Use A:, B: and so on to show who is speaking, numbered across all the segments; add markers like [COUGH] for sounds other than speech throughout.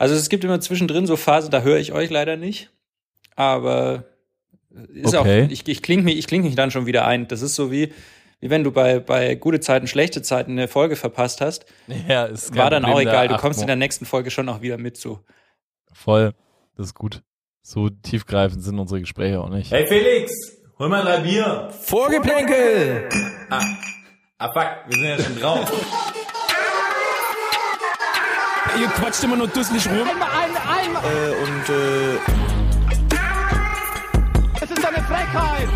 A: Also es gibt immer zwischendrin so Phasen, da höre ich euch leider nicht. Aber ist
B: Okay.
A: auch, ich, ich klinge mich, ich kling mich dann schon wieder ein. Das ist so wie, wie wenn du bei, bei gute Zeiten, schlechte Zeiten eine Folge verpasst hast.
B: Ja, ist
A: War dann
B: Problem,
A: auch egal. Du kommst in der nächsten Folge schon auch wieder mit so.
B: Voll. Das ist gut. So tiefgreifend sind unsere Gespräche auch nicht.
C: Hey Felix, hol mal drei Bier.
D: Vorgeplänkel!
C: Ah fuck, wir sind ja schon drauf. [LAUGHS]
D: Ihr quatscht immer nur dusselig rum.
E: Äh, und äh,
F: Es ist eine Frechheit!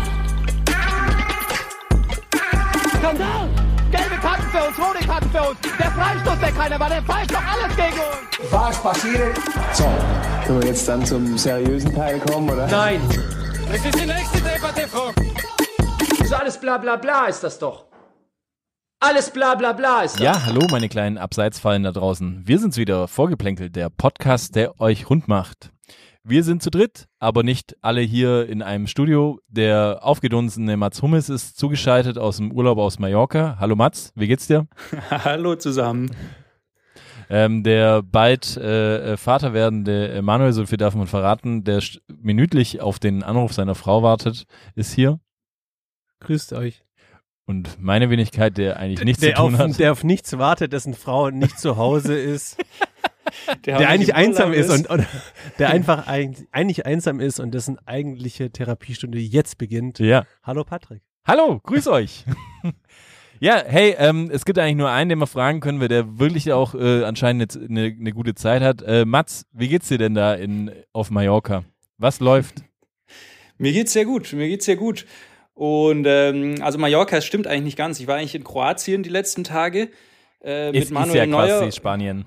F: Skandal! Gelbe Karten für uns, rote Karten für uns! Der Freistoß, der keiner war, der pfeift doch alles gegen uns!
G: So, können wir jetzt dann zum seriösen Teil kommen, oder?
F: Nein!
D: Das ist die nächste Debatte, Frau.
F: Das ist alles bla bla bla ist das doch! Alles bla bla bla ist das!
B: Ja, hallo meine kleinen Abseitsfallen da draußen. Wir sind's wieder, Vorgeplänkelt, der Podcast, der euch rund macht. Wir sind zu dritt, aber nicht alle hier in einem Studio. Der aufgedunsene Mats Hummels ist zugeschaltet aus dem Urlaub aus Mallorca. Hallo Mats, wie geht's dir? [LAUGHS]
A: Hallo zusammen.
B: Ähm, der bald äh, äh, Vater werdende Manuel, so viel darf man verraten, der minütlich auf den Anruf seiner Frau wartet, ist hier.
H: Grüßt euch.
B: Und meine Wenigkeit, der eigentlich nichts
H: der,
B: zu tun
H: auf,
B: hat.
H: der auf nichts wartet, dessen Frau nicht zu Hause ist, [LAUGHS]
A: Der,
H: der eigentlich einsam
A: Urlaub
H: ist und, und [LAUGHS] der einfach eigentlich, eigentlich einsam ist und dessen eigentliche Therapiestunde jetzt beginnt.
B: ja.
H: Hallo Patrick.
B: Hallo, grüß euch. [LAUGHS] ja, hey, ähm, es gibt eigentlich nur einen, den wir fragen können, weil der wirklich auch äh, anscheinend jetzt eine, eine gute Zeit hat. Äh, Mats, wie geht's dir denn da in, auf Mallorca? Was läuft?
A: Mir geht's sehr gut, mir geht's sehr gut. Und ähm, also Mallorca, es stimmt eigentlich nicht ganz. Ich war eigentlich in Kroatien die letzten Tage äh, mit
B: Ist, ist
A: Manuel
B: ja
A: Neuer.
B: quasi Spanien.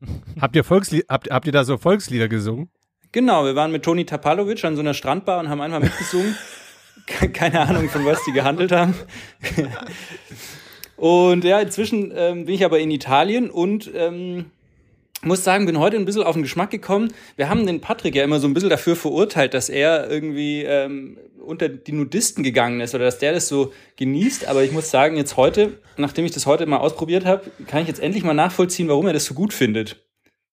B: [LAUGHS]
H: Habt ihr, habt, habt ihr da so Volkslieder gesungen?
A: Genau, wir waren mit Toni Tapalovic an so einer Strandbar und haben einfach mitgesungen. [LAUGHS] Ke- Keine Ahnung, von was die gehandelt haben. [LAUGHS] und ja, inzwischen ähm, bin ich aber in Italien und ähm, muss sagen, bin heute ein bisschen auf den Geschmack gekommen. Wir haben den Patrick ja immer so ein bisschen dafür verurteilt, dass er irgendwie ähm, unter die Nudisten gegangen ist oder dass der das so genießt. Aber ich muss sagen, jetzt heute, nachdem ich das heute mal ausprobiert habe, kann ich jetzt endlich mal nachvollziehen, warum er das so gut findet.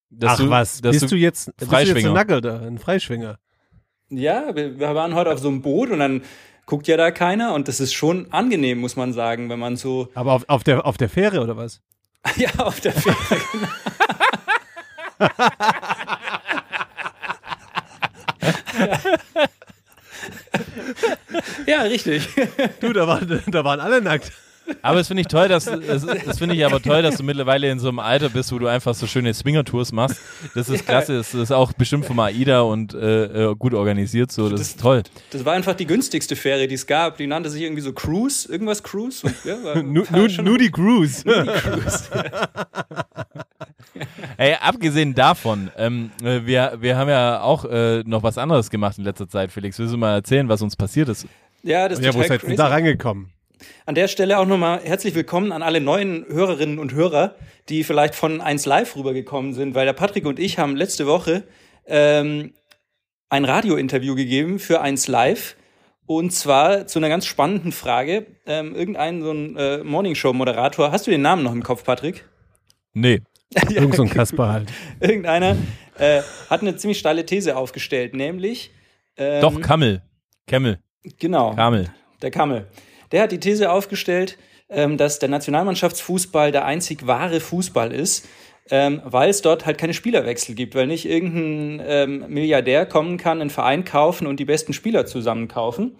B: Dass
H: Ach
B: du,
H: was,
B: dass
H: bist du jetzt, bist du jetzt
B: Freischwinger.
H: ein Nackel da, ein Freischwinger?
A: Ja, wir, wir waren heute auf so einem Boot und dann guckt ja da keiner und das ist schon angenehm, muss man sagen, wenn man so
H: Aber auf, auf, der, auf der Fähre oder was? [LAUGHS]
A: ja auf der Fähre. ja, [LAUGHS] [LAUGHS] richtig.
H: Du, da waren, da waren alle nackt.
B: Aber das finde ich toll, dass das, das finde ich aber toll, dass du mittlerweile in so einem Alter bist, wo du einfach so schöne Swinger-Tours machst. Das ist klasse, das ist auch bestimmt vom AIDA und äh, äh, gut organisiert so. Das, ist toll.
A: Das war einfach die günstigste Fähre, die es gab. Die nannte sich irgendwie so Cruise, irgendwas Cruise. Und, ja, war, [LAUGHS]
H: Nu,
A: war
H: nu,
A: schon-
H: Nudie Cruise. [LAUGHS] [LAUGHS]
B: Ey, abgesehen davon, ähm, äh, wir, wir haben ja auch äh, noch was anderes gemacht in letzter Zeit, Felix. Willst du mal erzählen, was uns passiert ist?
A: ja, das ist
H: Ja, wo seid ihr
A: crazy.
H: da reingekommen?
A: An der Stelle auch nochmal herzlich willkommen an alle neuen Hörerinnen und Hörer, die vielleicht von 1 Live rübergekommen sind, weil der Patrick und ich haben letzte Woche ähm, ein Radiointerview gegeben für 1 Live. Und zwar zu einer ganz spannenden Frage. Ähm, irgendein so ein äh, Morningshow-Moderator, hast du den Namen noch im Kopf, Patrick?
B: Nee. [LAUGHS]
H: Jungs und Kasper halt.
A: Irgendeiner äh, hat eine ziemlich steile These aufgestellt, nämlich ähm,
B: Doch, Kammel. Kemmel.
A: genau.
B: Kamel.
A: der Kammel. Der hat die These aufgestellt, ähm, dass der Nationalmannschaftsfußball der einzig wahre Fußball ist, ähm, weil es dort halt keine Spielerwechsel gibt, weil nicht irgendein ähm, Milliardär kommen kann, einen Verein kaufen und die besten Spieler zusammen kaufen.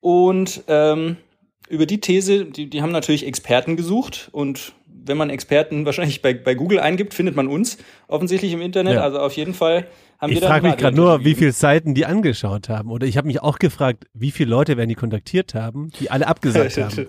A: Und ähm, über die These, die, die haben natürlich Experten gesucht und wenn man Experten wahrscheinlich bei, bei Google eingibt, findet man uns offensichtlich im Internet.
B: Ja.
A: Also auf jeden Fall haben
H: Ich
A: wir da
H: frage
A: ein
H: mich gerade nur, wie viele Seiten die angeschaut haben. Oder ich habe mich auch gefragt, wie viele Leute werden die kontaktiert haben, die alle abgesagt [LAUGHS] haben.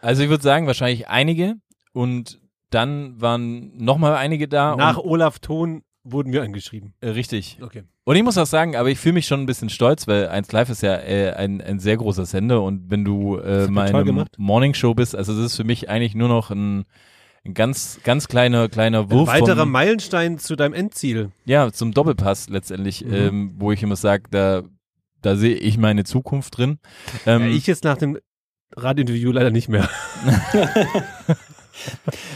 B: Also ich würde sagen, wahrscheinlich einige und dann waren nochmal einige da.
H: Nach
B: und,
H: Olaf Thon wurden wir angeschrieben.
B: äh, richtig.
H: Okay.
B: Und ich muss auch sagen, aber ich fühle mich schon ein bisschen stolz, weil 1 Live ist ja äh, ein, ein sehr großer Sender und wenn du äh, einer
H: gemacht.
B: Morningshow bist, also das ist für mich eigentlich nur noch ein, ein ganz, ganz kleiner, kleiner
H: Ein
B: Wurf
H: weiterer
B: vom,
H: Meilenstein zu deinem Endziel.
B: ja, zum Doppelpass letztendlich,
H: Mhm.
B: ähm, wo ich immer sage, da, da sehe ich meine Zukunft drin. Ähm,
H: Ja, ich jetzt nach dem Radiointerview leider nicht mehr. [LAUGHS] [LAUGHS]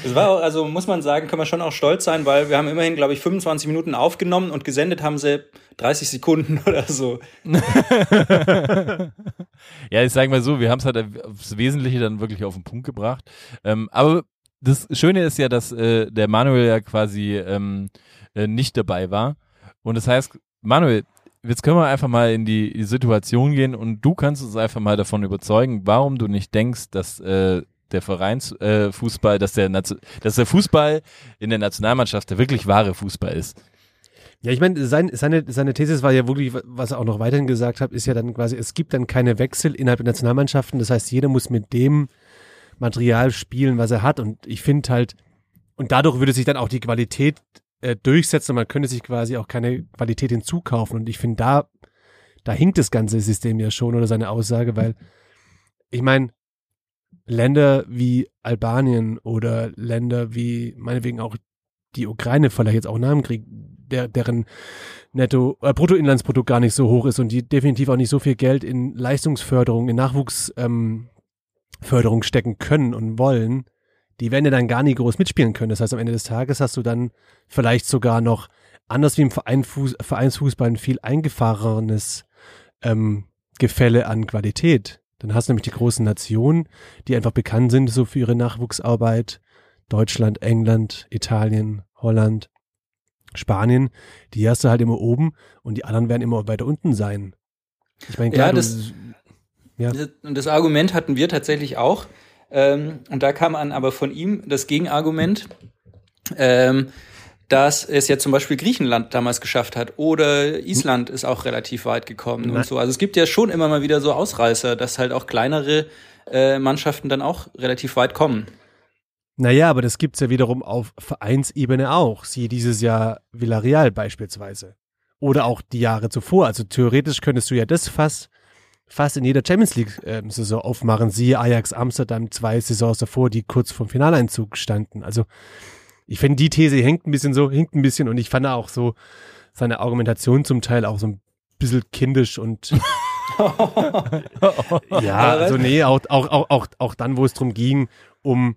A: Es war auch, also muss man sagen, kann man schon auch stolz sein, weil wir haben immerhin, glaube ich, 25 Minuten aufgenommen und gesendet haben sie 30 Sekunden [LAUGHS] oder so. [LAUGHS]
B: ja, ich sage mal so, wir haben es halt aufs Wesentliche dann wirklich auf den Punkt gebracht. Ähm, aber das Schöne ist ja, dass äh, der Manuel ja quasi ähm, äh, nicht dabei war. Und das heißt, Manuel, jetzt können wir einfach mal in die, die Situation gehen und du kannst uns einfach mal davon überzeugen, warum du nicht denkst, dass äh, der Vereinsfußball, äh, dass der dass der Fußball in der Nationalmannschaft der wirklich wahre Fußball ist.
H: Ja, ich meine, sein, seine, seine These war ja wirklich, was er auch noch weiterhin gesagt hat, ist ja dann quasi, es gibt dann keine Wechsel innerhalb der Nationalmannschaften. Das heißt, jeder muss mit dem Material spielen, was er hat. Und ich finde halt, und dadurch würde sich dann auch die Qualität äh, durchsetzen und man könnte sich quasi auch keine Qualität hinzukaufen. Und ich finde, da, da hinkt das ganze System ja schon oder seine Aussage, weil ich meine, Länder wie Albanien oder Länder wie meinetwegen auch die Ukraine, vielleicht jetzt auch nach dem Krieg, der, deren Netto, äh, Bruttoinlandsprodukt gar nicht so hoch ist und die definitiv auch nicht so viel Geld in Leistungsförderung, in Nachwuchsförderung ähm, stecken können und wollen, die werden ja dann gar nicht groß mitspielen können. Das heißt, am Ende des Tages hast du dann vielleicht sogar noch, anders wie im Verein Fuß, Vereinsfußball, ein viel eingefahrenes ähm, Gefälle an Qualität. Dann hast du nämlich die großen Nationen, die einfach bekannt sind so für ihre Nachwuchsarbeit. Deutschland, England, Italien, Holland, Spanien. Die hast du halt immer oben und die anderen werden immer weiter unten sein.
A: Ich meine, klar, ja, das, du, ja. Und das Argument hatten wir tatsächlich auch. Ähm, und da kam an aber von ihm das Gegenargument, ähm, dass es ja zum Beispiel Griechenland damals geschafft hat oder Island ist auch relativ weit gekommen Nein. und so. Also es gibt ja schon immer mal wieder so Ausreißer, dass halt auch kleinere äh, Mannschaften dann auch relativ weit kommen.
H: Naja, aber das gibt's ja wiederum auf Vereinsebene auch. Siehe dieses Jahr Villarreal beispielsweise. Oder auch die Jahre zuvor. Also theoretisch könntest du ja das fast, fast in jeder Champions League-Saison ähm, aufmachen. Siehe Ajax Amsterdam zwei Saisons davor, die kurz vom Finaleinzug standen. Also ich finde, die These hängt ein bisschen so, hinkt ein bisschen und ich fand auch so seine Argumentation zum Teil auch so ein bisschen kindisch und [LAUGHS] ja, also nee, auch, auch, auch, auch, auch dann, wo es darum ging, um,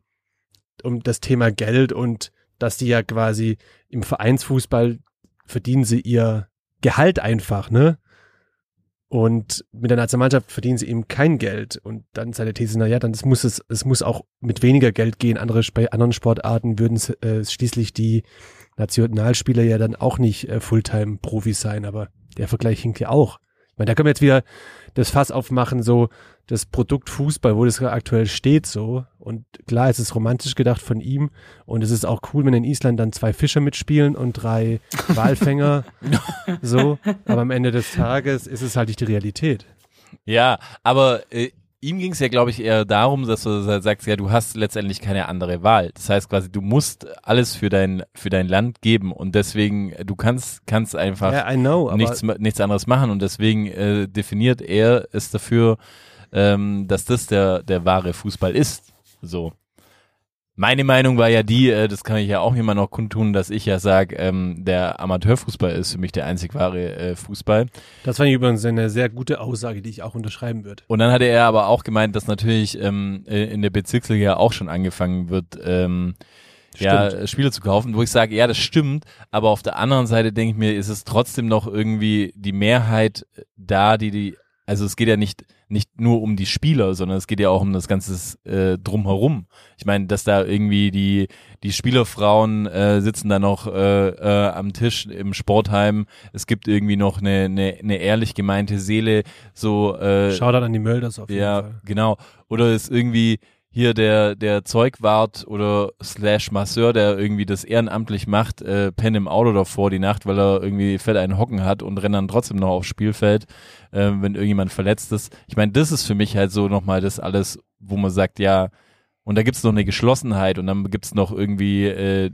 H: um das Thema Geld und dass die ja quasi im Vereinsfußball verdienen sie ihr Gehalt einfach, ne? Und mit der Nationalmannschaft verdienen sie eben kein Geld. Und dann seine These, na ja, dann muss es, es muss auch mit weniger Geld gehen. Andere, bei anderen Sportarten würden äh, schließlich die Nationalspieler ja dann auch nicht äh, Fulltime-Profis sein. Aber der Vergleich hinkt ja auch. Da können wir jetzt wieder das Fass aufmachen, so das Produkt Fußball, wo das aktuell steht, so. Und klar, es ist romantisch gedacht von ihm. Und es ist auch cool, wenn in Island dann zwei Fischer mitspielen und drei [LAUGHS] Walfänger. so. Aber am Ende des Tages ist es halt nicht die Realität.
B: Ja, aber äh, ihm ging es ja, glaube ich, eher darum, dass du sagst, ja, du hast letztendlich keine andere Wahl. Das heißt quasi, du musst alles für dein für dein Land geben und deswegen du kannst kannst einfach
H: yeah, know,
B: nichts nichts anderes machen und deswegen äh, definiert er es dafür ähm, dass das der, der wahre Fußball ist. So. Meine Meinung war ja die, äh, das kann ich ja auch immer noch kundtun, dass ich ja sage, ähm, der Amateurfußball ist für mich der einzig wahre äh, Fußball.
H: Das fand ich übrigens eine sehr gute Aussage, die ich auch unterschreiben würde.
B: Und dann hatte er aber auch gemeint, dass natürlich ähm, äh, in der Bezirksliga auch schon angefangen wird, ähm, ja, Spiele zu kaufen, wo ich sage, ja, das stimmt, aber auf der anderen Seite denke ich mir, ist es trotzdem noch irgendwie die Mehrheit da, die die also es geht ja nicht, nicht nur um die Spieler, sondern es geht ja auch um das ganze äh, Drumherum. Ich meine, dass da irgendwie die, die Spielerfrauen äh, sitzen da noch äh, äh, am Tisch im Sportheim. Es gibt irgendwie noch eine, eine, eine ehrlich gemeinte Seele. So, äh,
H: Shoutout an die Mölders auf jeden
B: ja,
H: Fall.
B: Ja, genau. Oder ist irgendwie hier der, der Zeugwart oder slash Masseur, der irgendwie das ehrenamtlich macht, äh, pennt im Auto davor die Nacht, weil er irgendwie fett einen Hocken hat und rennt dann trotzdem noch aufs Spielfeld, äh, wenn irgendjemand verletzt ist. Ich meine, das ist für mich halt so nochmal das alles, wo man sagt, ja, und da gibt's noch eine Geschlossenheit und dann gibt's noch irgendwie äh,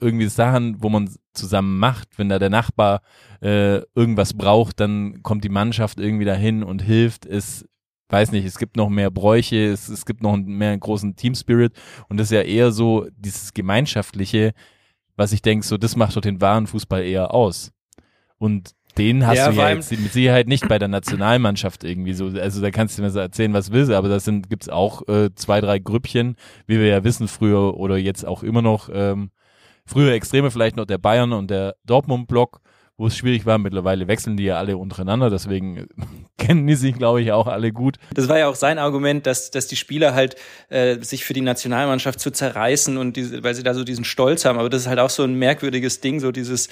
B: irgendwie Sachen, wo man zusammen macht. Wenn da der Nachbar äh, irgendwas braucht, dann kommt die Mannschaft irgendwie dahin und hilft. Es weiß nicht, es gibt noch mehr Bräuche, es, es gibt noch mehr einen großen Team Spirit und das ist ja eher so dieses gemeinschaftliche, was ich denke, so das macht doch den wahren Fußball eher aus. Und den hast
A: Ja,
B: du ja jetzt mit Sicherheit nicht bei der Nationalmannschaft irgendwie so. Also da kannst du mir so erzählen, was willst, aber das sind gibt's auch äh, zwei, drei Grüppchen, wie wir ja wissen, früher oder jetzt auch immer noch. Ähm, früher Extreme vielleicht noch der Bayern und der Dortmund-Block, wo es schwierig war. Mittlerweile wechseln die ja alle untereinander, deswegen [LAUGHS] kennen die sich, glaube ich, auch alle gut.
A: Das war ja auch sein Argument, dass, dass die Spieler halt äh, sich für die Nationalmannschaft zu zerreißen und diese, weil sie da so diesen Stolz haben. Aber das ist halt auch so ein merkwürdiges Ding, so dieses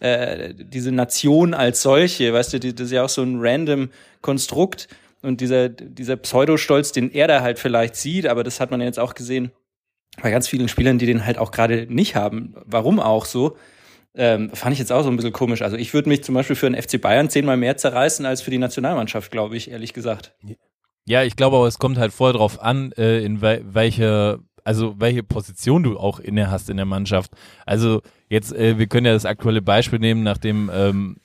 A: äh, diese Nation als solche, weißt du, die, das ist ja auch so ein random Konstrukt und dieser dieser Pseudostolz, den er da halt vielleicht sieht, aber das hat man ja jetzt auch gesehen bei ganz vielen Spielern, die den halt auch gerade nicht haben. Warum auch so? Ähm, fand ich jetzt auch so ein bisschen komisch. Also ich würde mich zum Beispiel für den FC Bayern zehnmal mehr zerreißen als für die Nationalmannschaft, glaube ich, ehrlich gesagt.
B: Ja, ich glaube aber, es kommt halt voll drauf an, äh, in wel welche, also welche Position du auch inne hast in der Mannschaft. Also jetzt, äh, wir können ja das aktuelle Beispiel nehmen, nachdem ähm,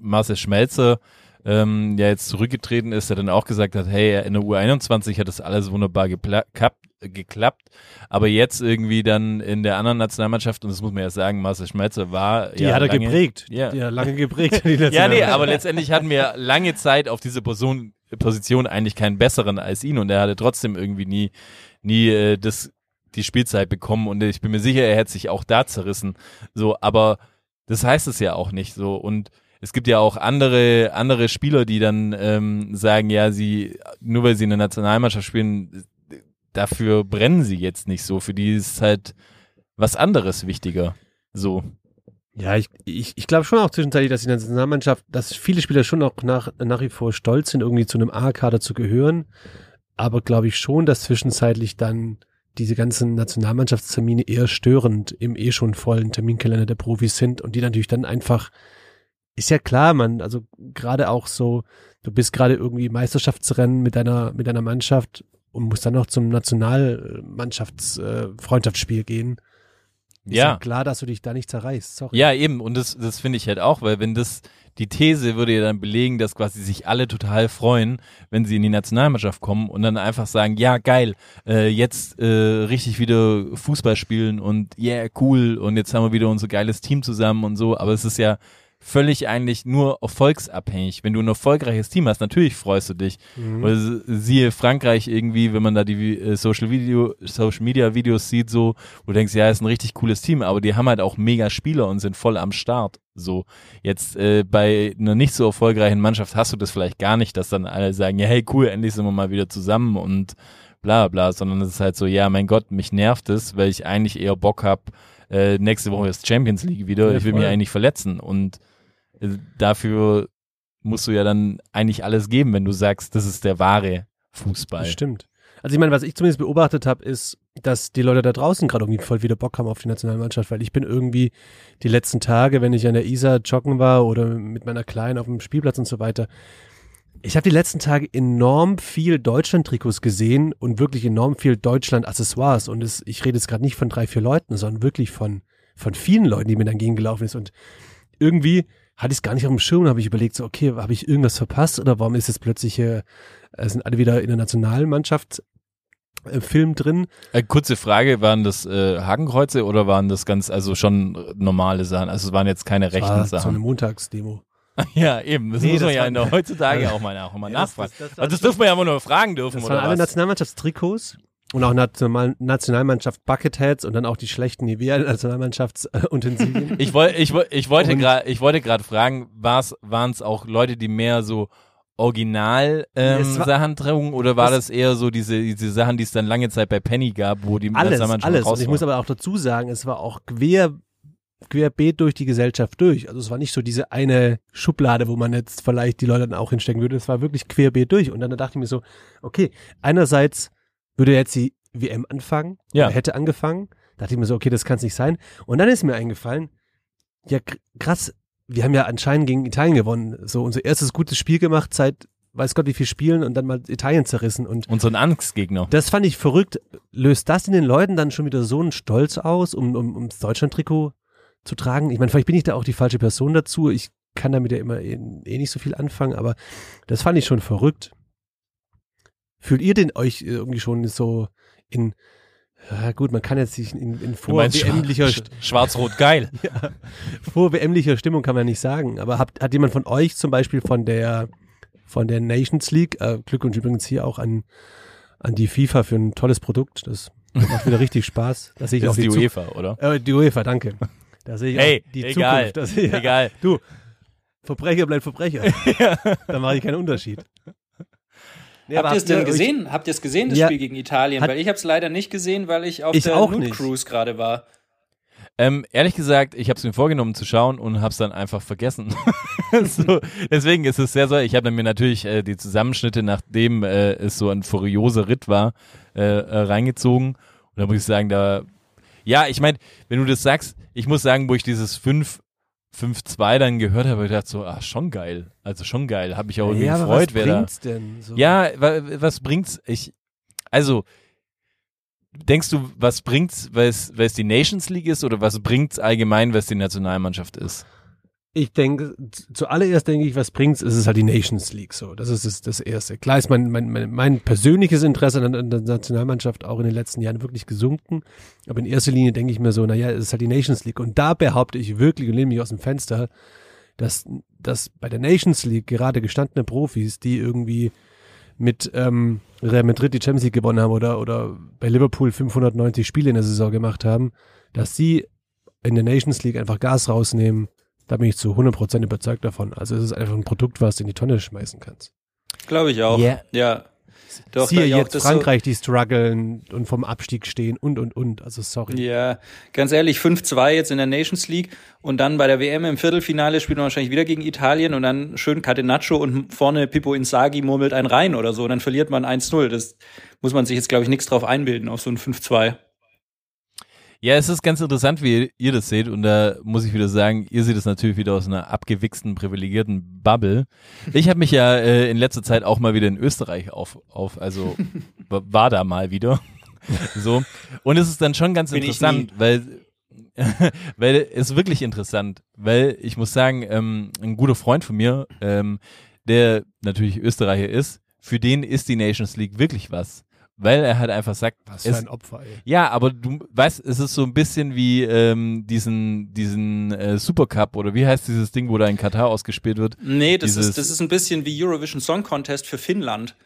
B: Marcel Schmelzer ähm, ja jetzt zurückgetreten ist, der dann auch gesagt hat, hey, in der U21 hat das alles wunderbar geklappt, aber jetzt irgendwie dann in der anderen Nationalmannschaft, und das muss man ja sagen, Marcel Schmelzer war
H: Die
B: ja
H: hat er
B: lange,
H: geprägt.
B: Ja.
H: Die hat lange geprägt. [LAUGHS]
B: Ja, nee, aber letztendlich hatten wir lange Zeit auf diese Position, Position eigentlich keinen besseren als ihn und er hatte trotzdem irgendwie nie, nie äh, das, die Spielzeit bekommen und ich bin mir sicher, er hätte sich auch da zerrissen. So, aber das heißt es ja auch nicht so und es gibt ja auch andere, andere Spieler, die dann ähm, sagen, ja, sie, nur weil sie in der Nationalmannschaft spielen, dafür brennen sie jetzt nicht so. Für die ist halt was anderes wichtiger. So.
H: Ja, ich, ich, ich glaube schon auch zwischenzeitlich, dass die Nationalmannschaft, dass viele Spieler schon auch nach, nach wie vor stolz sind, irgendwie zu einem A-Kader zu gehören. Aber glaube ich schon, dass zwischenzeitlich dann diese ganzen Nationalmannschaftstermine eher störend im eh schon vollen Terminkalender der Profis sind und die natürlich dann einfach, ist ja klar, man, also gerade auch so, du bist gerade irgendwie Meisterschaftsrennen mit deiner, mit deiner Mannschaft und musst dann noch zum Nationalmannschaftsfreundschaftsspiel äh, gehen. Ist
B: Ja.
H: klar, dass du dich da nicht zerreißt. Sorry.
B: Ja, eben. Und das, das finde ich halt auch, weil wenn das, die These würde ja dann belegen, dass quasi sich alle total freuen, wenn sie in die Nationalmannschaft kommen und dann einfach sagen, ja, geil, äh, jetzt äh, richtig wieder Fußball spielen und yeah, cool und jetzt haben wir wieder unser geiles Team zusammen und so. Aber es ist ja völlig eigentlich nur erfolgsabhängig. Wenn du ein erfolgreiches Team hast, natürlich freust du dich. Oder s- siehe Frankreich irgendwie, wenn man da die äh, Social Video, Social Media Videos sieht, so, wo du denkst, ja, ist ein richtig cooles Team, aber die haben halt auch mega Spieler und sind voll am Start. So, jetzt äh, bei einer nicht so erfolgreichen Mannschaft hast du das vielleicht gar nicht, dass dann alle sagen, ja, hey, cool, endlich sind wir mal wieder zusammen und bla bla, sondern es ist halt so, ja, mein Gott, mich nervt es, weil ich eigentlich eher Bock hab, äh, nächste Woche ist Champions League wieder,
H: Ja,
B: ich will mich eigentlich verletzen und dafür musst du ja dann eigentlich alles geben, wenn du sagst, das ist der wahre Fußball.
H: Das stimmt. Also ich meine, was ich zumindest beobachtet habe, ist, dass die Leute da draußen gerade irgendwie voll wieder Bock haben auf die Nationalmannschaft, weil ich bin irgendwie die letzten Tage, wenn ich an der Isar joggen war oder mit meiner Kleinen auf dem Spielplatz und so weiter, ich habe die letzten Tage enorm viel Deutschland-Trikots gesehen und wirklich enorm viel Deutschland-Accessoires und es, ich rede jetzt gerade nicht von drei, vier Leuten, sondern wirklich von, von vielen Leuten, die mir dann gegengelaufen ist und irgendwie hatte ich es gar nicht auf dem Schirm und habe ich überlegt, so, okay, habe ich irgendwas verpasst oder warum ist jetzt plötzlich äh, sind alle wieder in der Nationalmannschaft äh, Film drin?
B: Äh, kurze Frage, waren das äh, Hakenkreuze oder waren das ganz, also schon normale Sachen? Also es waren jetzt keine rechten
H: War So
B: Sachen.
H: eine Montagsdemo. [LAUGHS]
B: ja, eben. Das
H: Nee,
B: muss man
H: das
B: ja
H: war-
B: in der [LAUGHS] heutzutage auch mal, [LAUGHS] auch mal
H: Ja, das-
B: nachfragen.
H: das- das-
B: also das dürfen wir ja immer nur fragen dürfen,
H: Das waren alle? Nationalmannschaftstrikots und auch National Nationalmannschaft Bucketheads und dann auch die schlechten Nivea-Nationalmannschaftsutensilien.
B: Ich, woll, ich, woll, ich wollte gerade, ich wollte gerade fragen, waren es auch Leute, die mehr so Original ähm,
H: war-
B: Sachen trugen oder war
H: das-
B: das eher so diese, diese Sachen, die es dann lange Zeit bei Penny gab, wo die
H: alles,
B: Nationalmannschaft
H: alles. Und ich muss aber auch dazu sagen, es war auch quer, querbeet durch die Gesellschaft durch. Also es war nicht so diese eine Schublade, wo man jetzt vielleicht die Leute dann auch hinstecken würde. Es war wirklich querbeet durch. Und dann dachte ich mir so, okay, einerseits würde jetzt die WM anfangen,
B: Ja.
H: hätte angefangen. Dachte ich mir so, okay, das kann es nicht sein. Und dann ist mir eingefallen, ja kr- krass, wir haben ja anscheinend gegen Italien gewonnen. So unser erstes gutes Spiel gemacht seit weiß Gott wie viel Spielen und dann mal Italien zerrissen. Und
B: Unseren Angstgegner.
H: das fand ich verrückt. Löst das in den Leuten dann schon wieder so einen Stolz aus, um, um ums Deutschland-Trikot zu tragen? Ich meine, vielleicht bin ich da auch die falsche Person dazu. Ich kann damit ja immer eh, eh nicht so viel anfangen, aber das fand ich schon verrückt. Fühlt ihr denn euch irgendwie schon so in Ja, gut, man kann jetzt sich in, in
B: Du meinst
H: vor-WM-licher
B: Schwa- Sch- Schwarz-Rot geil. [LAUGHS]
H: vor-WM-licher Stimmung kann man ja nicht sagen. Aber hat, hat jemand von euch zum Beispiel von der von der Nations League, äh, Glückwunsch übrigens hier auch an, an die FIFA für ein tolles Produkt. Das macht wieder richtig Spaß. Da sehe ich
B: Das
H: auch
B: ist die
H: Zu-
B: UEFA, oder?
H: Äh, die UEFA, danke. Da sehe ich
B: Hey,
H: auch die
B: egal,
H: Zukunft. Da sehe ich,
B: egal.
H: Du, Verbrecher bleibt Verbrecher. [LAUGHS] Da mache ich keinen Unterschied. Nee,
A: Habt ihr es denn
H: euch-
A: gesehen? Habt ihr es gesehen, das
H: Ja.
A: Spiel gegen Italien?
H: Hat-
A: weil ich habe es leider nicht gesehen, weil ich auf
H: Ich
A: der
H: auch
A: Nude
H: nicht.
A: Cruise gerade war.
B: Ähm, ehrlich gesagt, ich habe es mir vorgenommen zu schauen und habe es dann einfach vergessen. [LAUGHS] so, deswegen ist es sehr so. Ich habe mir natürlich äh, die Zusammenschnitte, nachdem äh, es so ein furioser Ritt war, äh, äh, reingezogen. Und da muss ich sagen, da, ja, ich meine, wenn du das sagst, ich muss sagen, wo ich dieses 5 5-2 dann gehört habe, habe ich gedacht so, ah, schon geil. Also schon geil. Habe ich auch irgendwie
H: ja,
B: gefreut,
H: was
B: wer da.
H: bringt's denn? So?
B: Ja, wa was bringt's? Ich, also, denkst du, was bringt's, weil es die Nations League ist oder was bringt's allgemein, was die Nationalmannschaft ist?
H: Ich denke, zuallererst denke ich, was bringt's, ist es halt die Nations League so. Das ist das, das Erste. Klar ist mein, mein, mein, mein persönliches Interesse an, an der Nationalmannschaft auch in den letzten Jahren wirklich gesunken. Aber in erster Linie denke ich mir so, naja, es ist halt die Nations League. Und da behaupte ich wirklich und lehne mich aus dem Fenster, dass, dass bei der Nations League gerade gestandene Profis, die irgendwie mit ähm, Real Madrid die Champions League gewonnen haben oder, oder bei Liverpool 590 Spiele in der Saison gemacht haben, dass sie in der Nations League einfach Gas rausnehmen. Da bin ich zu 100% überzeugt davon. Also es ist einfach ein Produkt, was du in die Tonne schmeißen kannst.
A: Glaube ich auch.
B: Ja.
A: Ja. Doch,
H: Siehe
A: auch
H: jetzt
A: das
H: Frankreich, die strugglen und vom Abstieg stehen und, und, und. Also
A: So,
H: sorry.
A: ja, ganz ehrlich, 5-2 jetzt in der Nations League und dann bei der WM im Viertelfinale spielt man wahrscheinlich wieder gegen Italien und dann schön Catenaccio und vorne Pippo Inzaghi murmelt einen rein oder so. Und dann verliert man 1-0. Das muss man sich jetzt, glaube ich, nichts drauf einbilden auf so ein 5-2.
B: Ja, es ist ganz interessant, wie ihr das seht und da muss ich wieder sagen, ihr seht es natürlich wieder aus einer abgewichsten, privilegierten Bubble. Ich habe mich ja äh, in letzter Zeit auch mal wieder in Österreich auf, auf also [LAUGHS] wa- war da mal wieder. [LAUGHS] so. Und es ist dann schon ganz
A: Bin
B: interessant, weil [LAUGHS] weil es ist wirklich interessant, weil ich muss sagen, ähm, ein guter Freund von mir, ähm, der natürlich Österreicher ist, für den ist die Nations League wirklich was. Weil er halt einfach sagt,
H: Was für ein Opfer, ey.
B: ja, aber du weißt, es ist so ein bisschen wie ähm, diesen, diesen äh, Supercup oder wie heißt dieses Ding, wo da in Katar ausgespielt wird?
A: Nee, das
B: Dieses-
A: ist, das ist ein bisschen wie Eurovision Song Contest für Finnland.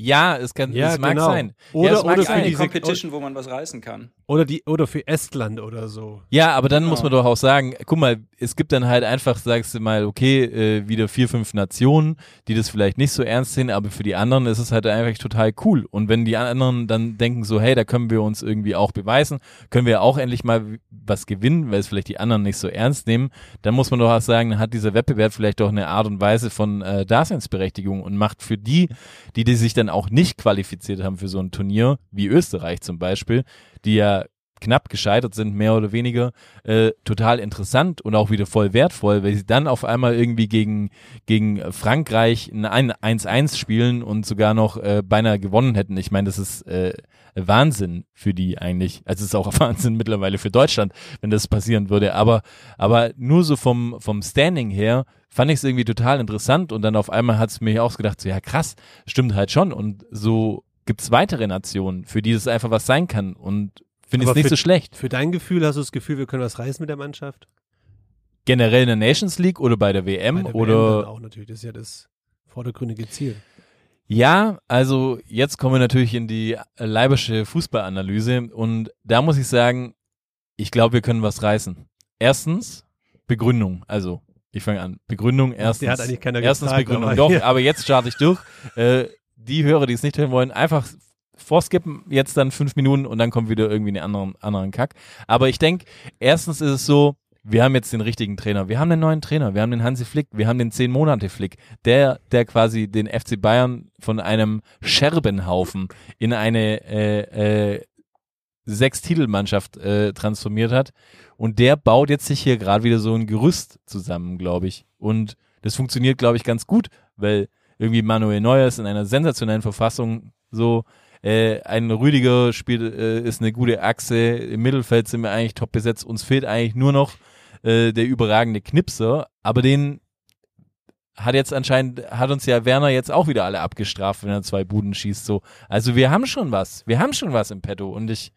B: Ja, es kann,
H: Ja,
B: es mag
H: genau.
B: sein.
H: Oder-
B: ja, es mag
H: oder für
A: eine
B: sein.
H: diese-
A: Competition, wo man was reißen kann.
H: Oder die, oder für Estland oder so.
B: Ja, aber dann
A: Genau.
B: muss man doch auch sagen, guck mal, es gibt dann halt einfach, sagst du mal, okay, äh, wieder vier, fünf Nationen, die das vielleicht nicht so ernst sehen, aber für die anderen ist es halt einfach total cool. Und wenn die anderen dann denken so, hey, da können wir uns irgendwie auch beweisen, können wir auch endlich mal was gewinnen, weil es vielleicht die anderen nicht so ernst nehmen, dann muss man doch auch sagen, dann hat dieser Wettbewerb vielleicht doch eine Art und Weise von äh, Daseinsberechtigung und macht für die, die, die sich dann auch nicht qualifiziert haben für so ein Turnier, wie Österreich zum Beispiel, die ja knapp gescheitert sind, mehr oder weniger, äh, total interessant und auch wieder voll wertvoll, weil sie dann auf einmal irgendwie gegen, gegen Frankreich ein 1-1 spielen und sogar noch äh, beinahe gewonnen hätten. Ich meine, das ist äh, Wahnsinn für die eigentlich. Also es ist auch [LAUGHS] Wahnsinn mittlerweile für Deutschland, wenn das passieren würde. Aber, aber nur so vom, vom Standing her fand ich es irgendwie total interessant und dann auf einmal hat es mir auch gedacht, so ja krass, stimmt halt schon. Und so gibt's weitere Nationen, für die das einfach was sein kann und finde ich es nicht
H: für-
B: so schlecht.
H: Für dein Gefühl hast du das Gefühl, wir können was reißen mit der Mannschaft?
B: Generell in der Nations League oder bei der WM
H: Bei der
B: oder
H: WM auch natürlich. Das ist ja das vordergründige Ziel.
B: Ja, also jetzt kommen wir natürlich in die leibische Fußballanalyse und da muss ich sagen, ich glaube, wir können was reißen. Erstens Begründung, also ich fange an. Begründung erstens.
H: Die hat eigentlich keiner
B: erstens
H: gefragt,
B: Begründung.
H: aber-
B: Doch, [LAUGHS]
H: Ja.
B: aber jetzt starte ich durch. Äh, die Hörer, die es nicht hören wollen, einfach vorskippen, jetzt dann fünf Minuten und dann kommt wieder irgendwie einen anderen, anderen Kack. Aber ich denke, erstens ist es so, wir haben jetzt den richtigen Trainer. Wir haben einen neuen Trainer. Wir haben den Hansi Flick. Wir haben den zehn Monate Flick. Der, der quasi den FC Bayern von einem Scherbenhaufen in eine äh, äh, Sechs-Titelmannschaft äh, transformiert hat. Und der baut jetzt sich hier gerade wieder so ein Gerüst zusammen, glaube ich. Und das funktioniert, glaube ich, ganz gut, weil irgendwie Manuel Neuer ist in einer sensationellen Verfassung so. Äh, ein Rüdiger spielt, äh, ist eine gute Achse. Im Mittelfeld sind wir eigentlich top besetzt. Uns fehlt eigentlich nur noch äh, der überragende Knipser, aber den hat jetzt anscheinend, hat uns ja Werner jetzt auch wieder alle abgestraft, wenn er zwei Buden schießt, so. Also wir haben schon was. Wir haben schon was im Petto und ich,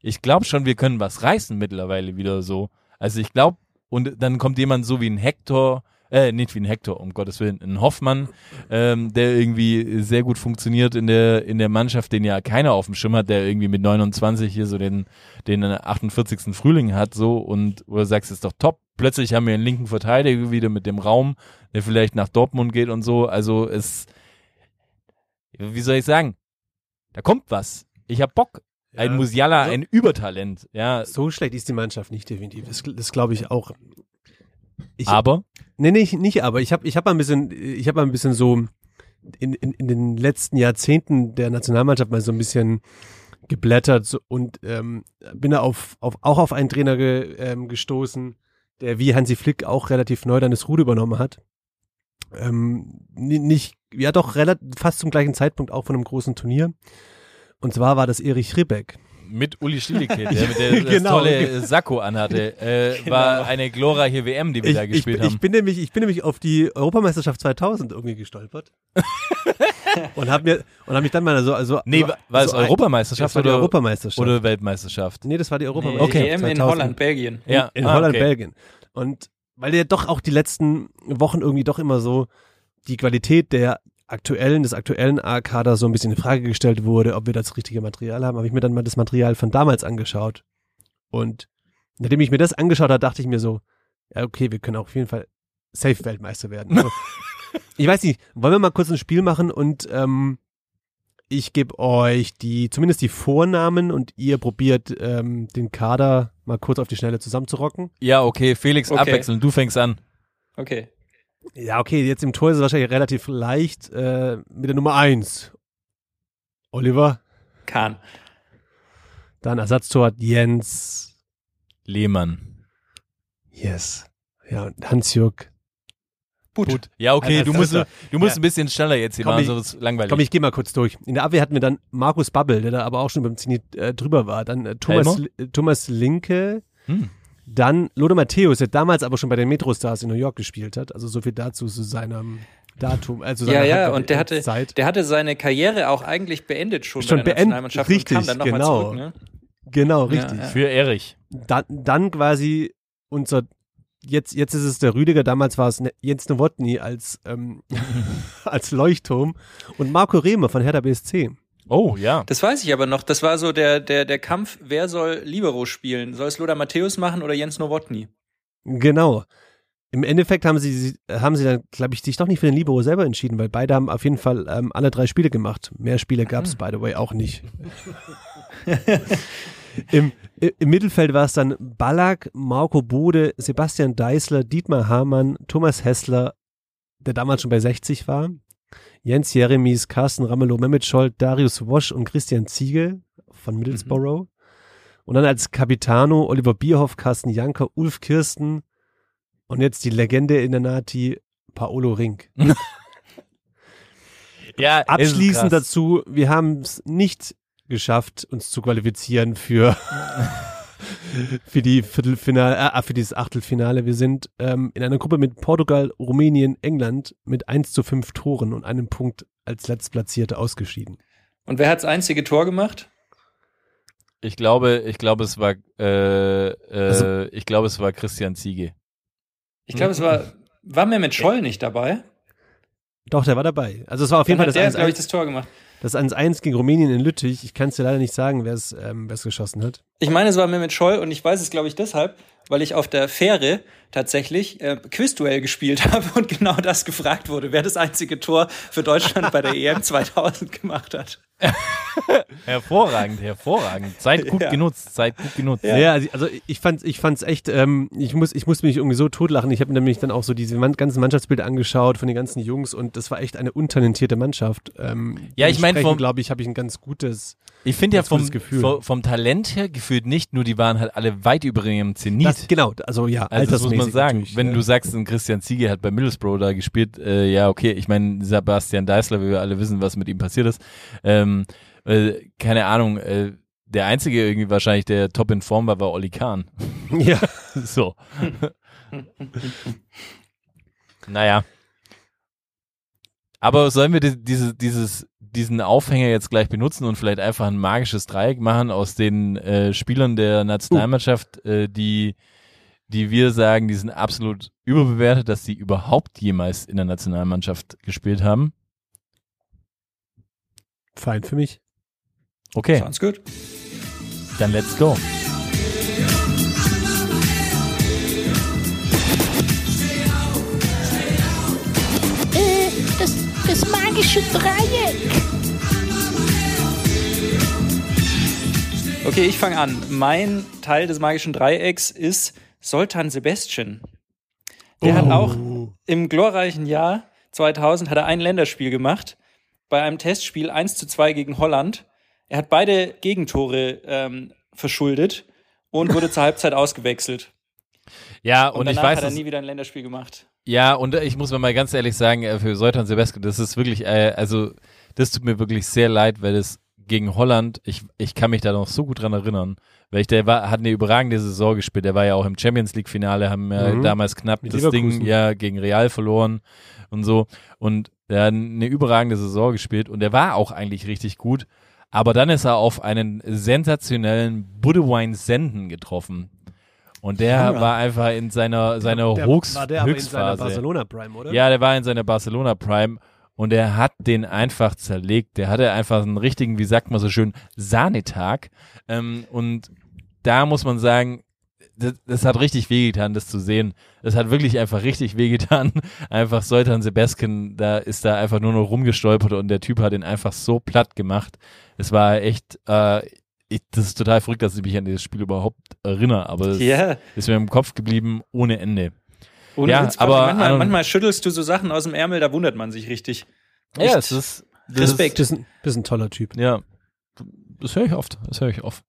B: ich glaube schon, wir können was reißen mittlerweile wieder so. Also ich glaube, und dann kommt jemand so wie ein Hector, äh, nicht wie ein Hector, um Gottes Willen, ein Hoffmann, ähm, der irgendwie sehr gut funktioniert in der, in der Mannschaft, den ja keiner auf dem Schirm hat, der irgendwie mit 29 hier so den, den 48. Frühling hat, so, und, du sagst, ist doch top. Plötzlich haben wir einen linken Verteidiger wieder mit dem Raum, der vielleicht nach Dortmund geht und so. Also es, wie soll ich sagen? Da kommt was. Ich hab Bock. Ein
H: Ja.
B: Musiala,
H: So-
B: ein Übertalent, ja.
H: So schlecht ist die Mannschaft nicht definitiv. Das, das glaube ich auch. Ich,
B: Aber
H: Nee, nicht, nicht aber. Ich habe ich hab mal ein bisschen, ich habe mal ein bisschen so in, in, in den letzten Jahrzehnten der Nationalmannschaft mal so ein bisschen geblättert und ähm, bin da auf, auf, auch auf einen Trainer ge, ähm, gestoßen, der wie Hansi Flick auch relativ neu dann das Ruder übernommen hat. Ähm, ni- nicht, ja doch, relativ, fast zum gleichen Zeitpunkt auch von einem großen Turnier. Und zwar war das Erich Ribbeck.
B: Mit Uli Stielicke, der der [LAUGHS] das
H: Genau.
B: tolle Sakko anhatte, äh, war eine glorreiche WM, die wir
H: Ich,
B: da
H: ich,
B: gespielt
H: ich,
B: haben.
H: bin nämlich, ich bin nämlich auf die Europameisterschaft 2000 irgendwie gestolpert. [LAUGHS] und habe mir und hab mich dann mal so also
B: nee,
H: so,
B: war war es
H: so ein-
B: Europameisterschaft
H: das war die
B: oder,
H: Europameisterschaft.
B: oder Weltmeisterschaft?
H: nee, das war die
A: Nee,
H: Europameisterschaft.
B: Okay.
A: EM in
H: 2000.
A: Holland, Belgien.
B: Ja,
H: in
B: ah,
H: Holland,
B: okay.
H: Belgien. Und weil ja doch auch die letzten Wochen irgendwie doch immer so die Qualität der aktuellen, des aktuellen A-Kaders so ein bisschen in Frage gestellt wurde, ob wir das richtige Material haben, habe ich mir dann mal das Material von damals angeschaut. Und nachdem ich mir das angeschaut habe, dachte ich mir so, ja, okay, wir können auch auf jeden Fall safe Weltmeister werden. Also, [LAUGHS] ich weiß nicht, wollen wir mal kurz ein Spiel machen und ähm, ich gebe euch die, zumindest die Vornamen und ihr probiert ähm, den Kader mal kurz auf die Schnelle zusammenzurocken.
B: Ja, okay, Felix
A: Okay.
B: abwechseln, du fängst an.
A: Okay.
H: Ja, okay, jetzt im Tor ist es wahrscheinlich relativ leicht äh, mit der Nummer eins. Oliver,
A: Kahn.
H: dann Ersatztor hat Jens.
B: Lehmann.
H: Yes. Ja, und Hans-Jürg.
B: Gut. Ja, okay, du musst, du musst
H: ja.
B: ein bisschen schneller jetzt hier
H: Komm,
B: machen,
H: ich-
B: sonst langweilig.
H: Komm, ich gehe mal kurz durch. In der Abwehr hatten wir dann Markus Babbel, der da aber auch schon beim Zenit äh, drüber war. Dann äh, Thomas, äh, Thomas Linke.
B: Hm.
H: Dann Lothar Matthäus, der damals aber schon bei den Metrostars in New York gespielt hat. Also so viel dazu zu seinem Datum. Also
A: Ja,
H: seiner
A: ja, und der hatte,
H: Zeit.
A: der hatte seine Karriere auch eigentlich beendet schon,
H: Schon
A: bei der
H: beendet,
A: Nationalmannschaft
H: richtig,
A: und kam dann nochmal
H: genau.
A: zurück. Ne?
H: Genau,
A: Ja,
H: richtig.
A: ja.
B: Für Erich.
H: dann, dann quasi unser jetzt jetzt ist es der Rüdiger, damals war es ne, Jens Nowotny als ähm, [LAUGHS] als Leuchtturm und Marco Rehmer von Hertha BSC.
B: Oh, ja.
A: Das weiß ich aber noch. Das war so der, der, der Kampf, wer soll Libero spielen? Soll es Lothar Matthäus machen oder Jens Nowotny?
H: Genau. Im Endeffekt haben sie haben sie dann glaube ich sich doch nicht für den Libero selber entschieden, weil beide haben auf jeden Fall ähm, alle drei Spiele gemacht. Mehr Spiele gab es by the way auch nicht. [LAUGHS] Im, Im Mittelfeld war es dann Ballack, Marco Bode, Sebastian Deißler, Dietmar Hamann, Thomas Hessler, der damals schon bei 60 war, Jens Jeremies, Carsten Ramelow, Mehmet Scholl, Darius Wosch und Christian Ziegel von Middlesbrough. Und dann als Capitano Oliver Bierhoff, Carsten Janker, Ulf Kirsten und jetzt die Legende in der Nati, Paolo Rink. [LAUGHS]
B: Ja,
H: Abschließend dazu, wir haben es nicht geschafft, uns zu qualifizieren für, [LAUGHS] für die Viertelfinale, äh, für dieses Achtelfinale. Wir sind ähm, in einer Gruppe mit Portugal, Rumänien, England mit 1 zu 5 Toren und einem Punkt als Letztplatzierte ausgeschieden.
A: Und wer hat das einzige Tor gemacht?
B: Ich glaube, ich glaube, es war, äh, äh,
H: Also-
B: ich glaube, es war Christian Ziege.
A: Ich glaube, es war, war Mehmet Scholl nicht dabei?
H: Doch, der war dabei. Also es war auf jeden
A: Dann
H: Fall das
A: der, glaube ich,
H: 1-1
A: das Tor gemacht.
H: das 1-1 gegen Rumänien in Lüttich. Ich kann es dir leider nicht sagen, wer es ähm, wer's geschossen hat.
A: Ich meine, es war Mehmet Scholl und ich weiß es, glaube ich, deshalb, weil ich auf der Fähre tatsächlich äh, Quizduell gespielt [LAUGHS] habe und genau das gefragt wurde, wer das einzige Tor für Deutschland bei der EM 2000 gemacht hat. [LAUGHS]
B: Hervorragend, hervorragend. Zeit gut
A: Ja.
B: genutzt, Zeit gut genutzt.
H: Ja, also, also ich fand ich fand's echt ähm, ich muss ich muss mich irgendwie so totlachen. Ich habe nämlich dann auch so diese man ganzen Mannschaftsbilder angeschaut von den ganzen Jungs und das war echt eine untalentierte Mannschaft. Ähm,
B: Ja, ich mein, vom-
H: glaube ich, habe ich ein ganz gutes
B: Ich finde ja vom, vom, vom Talent her gefühlt nicht, nur die waren halt alle weit über ihrem Zenit.
H: das, genau, also ja,
B: Also das muss man sagen. Wenn
H: ja.
B: du sagst, ein Christian Ziege hat bei Middlesbrough da gespielt, äh, ja, okay, ich meine, Sebastian Deißler, wie wir alle wissen, was mit ihm passiert ist. Ähm, äh, keine Ahnung, äh, der einzige irgendwie wahrscheinlich, der top in Form war, war Olli Kahn.
H: ja, [LAUGHS]
B: so. naja. Aber sollen wir di- diese, dieses diesen Aufhänger jetzt gleich benutzen und vielleicht einfach ein magisches Dreieck machen aus den äh, Spielern der Nationalmannschaft, äh, die, die wir sagen, die sind absolut überbewertet, dass die überhaupt jemals in der Nationalmannschaft gespielt haben.
H: Fein für mich.
B: Okay,
A: Sounds good.
B: dann let's go.
I: Äh, das, das magische Dreieck.
A: Okay, ich fange an. Mein Teil des magischen Dreiecks ist Soltan Sebastian. Der hat auch im glorreichen Jahr 2000 hat er ein Länderspiel gemacht. Bei einem Testspiel 1 zu 2 gegen Holland. Er hat beide Gegentore ähm, verschuldet und wurde zur Halbzeit [LAUGHS] ausgewechselt.
B: Ja,
A: Und,
B: und, ich weiß,
A: hat er nie wieder ein Länderspiel gemacht.
B: Ja, und ich muss mal ganz ehrlich sagen, äh, für Soltan Sebastian, das ist wirklich, äh, also das tut mir wirklich sehr leid, weil das gegen Holland, ich, ich kann mich da noch so gut dran erinnern, weil ich, der war, hat eine überragende Saison gespielt, der war ja auch im Champions League Finale, haben ja
H: Mhm.
B: damals knapp
H: Mit
B: das
H: Leverkusen.
B: Ding ja gegen Real verloren und so und der hat eine überragende Saison gespielt und der war auch eigentlich richtig gut, aber dann ist er auf einen sensationellen Budewine Senden getroffen. Und der
A: Ja.
B: war einfach in seiner, seiner
H: Der-
B: Höchst,
H: war der aber in seiner
B: Höchstphase.
H: Barcelona Prime, oder?
B: Ja, der war in seiner Barcelona Prime und er hat den einfach zerlegt. Der hatte einfach einen richtigen, wie sagt man so schön, Sahnetag. Ähm, und da muss man sagen, das, das hat richtig wehgetan, das zu sehen. Das hat wirklich einfach richtig wehgetan. [LAUGHS] Einfach Soltan Sebastian, da ist da einfach nur noch rumgestolpert und der Typ hat ihn einfach so platt gemacht. Es war echt, äh, ich, das ist total verrückt, dass ich mich an dieses Spiel überhaupt erinnere, aber es
A: Ja.
B: ist mir im Kopf geblieben ohne Ende.
A: Ohne
B: Ja,
A: Witz,
B: aber
A: manchmal,
B: an-
A: manchmal schüttelst du so Sachen aus dem Ärmel, da wundert man sich richtig.
B: Ja,
A: Echt
B: es ist das
A: Respekt.
H: Das ist ein, das ist ein toller Typ.
B: Ja, das höre ich oft. Das höre ich oft.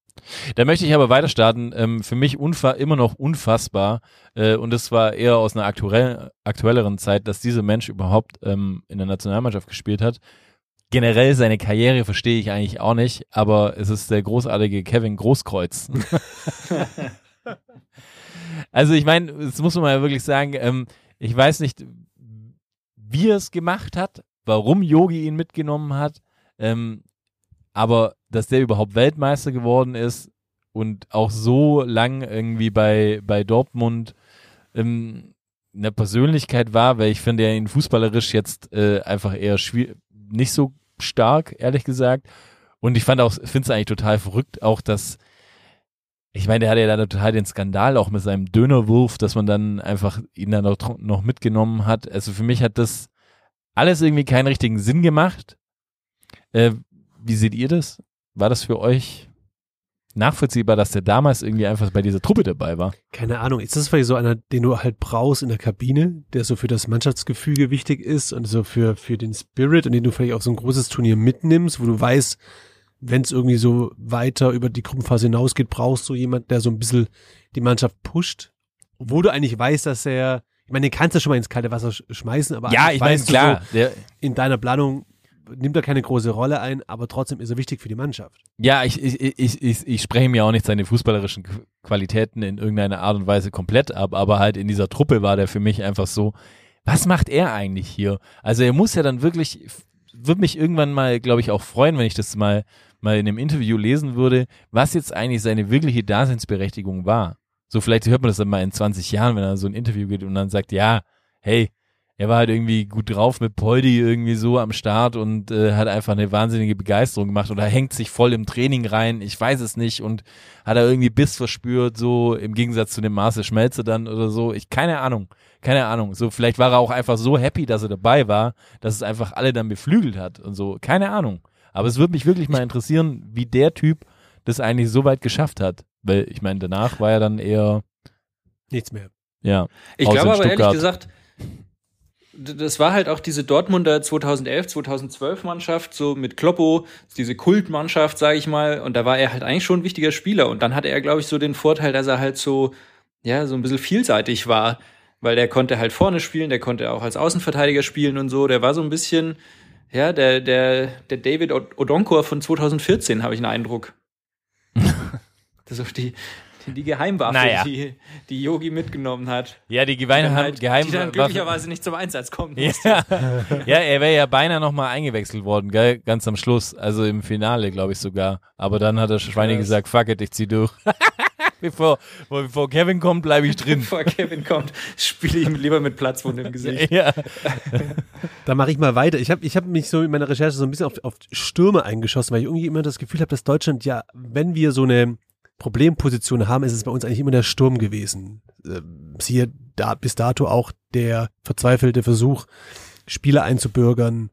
B: Da möchte ich aber weiter starten. Ähm, für mich immer noch unfassbar. Äh, und das war eher aus einer aktuell, aktuelleren Zeit, dass dieser Mensch überhaupt ähm, in der Nationalmannschaft gespielt hat. Generell seine Karriere verstehe ich eigentlich auch nicht, aber es ist der großartige Kevin Großkreuz. [LAUGHS] [LAUGHS] also ich meine, das muss man mal wirklich sagen, ähm, ich weiß nicht, wie er es gemacht hat, warum Yogi ihn mitgenommen hat, ähm, aber dass der überhaupt Weltmeister geworden ist und auch so lang irgendwie bei, bei Dortmund ähm, eine Persönlichkeit war, weil ich finde ja ihn fußballerisch jetzt äh, einfach eher nicht so stark, ehrlich gesagt. Und ich fand auch, finde es eigentlich total verrückt, auch dass, ich meine, der hatte ja dann total den Skandal auch mit seinem Dönerwurf, dass man dann einfach ihn dann noch, noch mitgenommen hat. Also für mich hat das alles irgendwie keinen richtigen Sinn gemacht. Äh, wie seht ihr das? War das für euch nachvollziehbar, dass der damals irgendwie einfach bei dieser Truppe dabei war?
H: Keine Ahnung, ist das vielleicht so einer, den du halt brauchst in der Kabine, der so für das Mannschaftsgefüge wichtig ist und so für, für den Spirit und den du vielleicht auf so ein großes Turnier mitnimmst, wo du weißt, wenn es irgendwie so weiter über die Gruppenphase hinausgeht, brauchst du jemand, der so ein bisschen die Mannschaft pusht, obwohl du eigentlich weißt, dass er, ich meine, den kannst du schon mal ins kalte Wasser sch schmeißen, aber
B: Ja, ich meine,
H: du
B: klar.
H: So,
B: Der,
H: in deiner Planung nimmt er keine große Rolle ein, aber trotzdem ist er wichtig für die Mannschaft.
B: ja, ich, ich, ich, ich, ich spreche mir auch nicht seine fußballerischen Qu- Qualitäten in irgendeiner Art und Weise komplett ab, aber halt in dieser Truppe war der für mich einfach so, was macht er eigentlich hier? Also er muss ja dann wirklich, würde mich irgendwann mal, glaube ich, auch freuen, wenn ich das mal, mal in einem Interview lesen würde, was jetzt eigentlich seine wirkliche Daseinsberechtigung war. So vielleicht hört man das dann mal in 20 Jahren, wenn er so ein Interview geht und dann sagt, ja, hey, er war halt irgendwie gut drauf mit Poldi irgendwie so am Start und äh, hat einfach eine wahnsinnige Begeisterung gemacht oder hängt sich voll im Training rein, ich weiß es nicht und hat er irgendwie Biss verspürt, so im Gegensatz zu dem Marcel Schmelze dann oder so, ich keine Ahnung, keine Ahnung, so vielleicht war er auch einfach so happy, dass er dabei war, dass es einfach alle dann beflügelt hat und so, keine Ahnung, aber es würde mich wirklich mal interessieren, wie der Typ das eigentlich so weit geschafft hat, weil ich meine, danach war er dann eher,
H: Nichts mehr.
B: ja,
A: Ich glaube aber ehrlich gesagt, das war halt auch diese Dortmunder 2011, 2012 Mannschaft, so mit Kloppo, diese Kultmannschaft, sage ich mal. Und da war er halt eigentlich schon ein wichtiger Spieler. Und dann hatte er, glaube ich, so den Vorteil, dass er halt so, ja, so ein bisschen vielseitig war. Weil der konnte halt vorne spielen, der konnte auch als Außenverteidiger spielen und so. Der war so ein bisschen, ja, der, der, der David Od- Odonkor von 2014, habe ich einen Eindruck. [LAUGHS] das ist die, Die Geheimwaffe,
B: Naja.
A: die, die Yogi mitgenommen hat.
B: Ja, die
A: Die
B: Geheim,
A: halt,
B: Geheim
A: die dann glücklicherweise nicht zum Einsatz kommen musste.
B: Ja, [LAUGHS] ja er wäre ja beinahe nochmal eingewechselt worden, gell? ganz am Schluss, also im Finale, glaube ich sogar. Aber dann hat der Schweine gesagt, fuck it, ich zieh durch. [LAUGHS] [LAUGHS] bevor, bevor Kevin kommt, bleibe ich drin.
A: Bevor Kevin kommt, spiele ich lieber mit Platzwunde im Gesicht.
B: ja.
H: Da mache ich mal weiter. Ich habe ich hab mich so in meiner Recherche so ein bisschen auf, auf Stürme eingeschossen, weil ich irgendwie immer das Gefühl habe, dass Deutschland ja, wenn wir so eine Problemposition haben, ist es bei uns eigentlich immer der Sturm gewesen. Ähm, Siehe da, bis dato auch der verzweifelte Versuch, Spieler einzubürgern,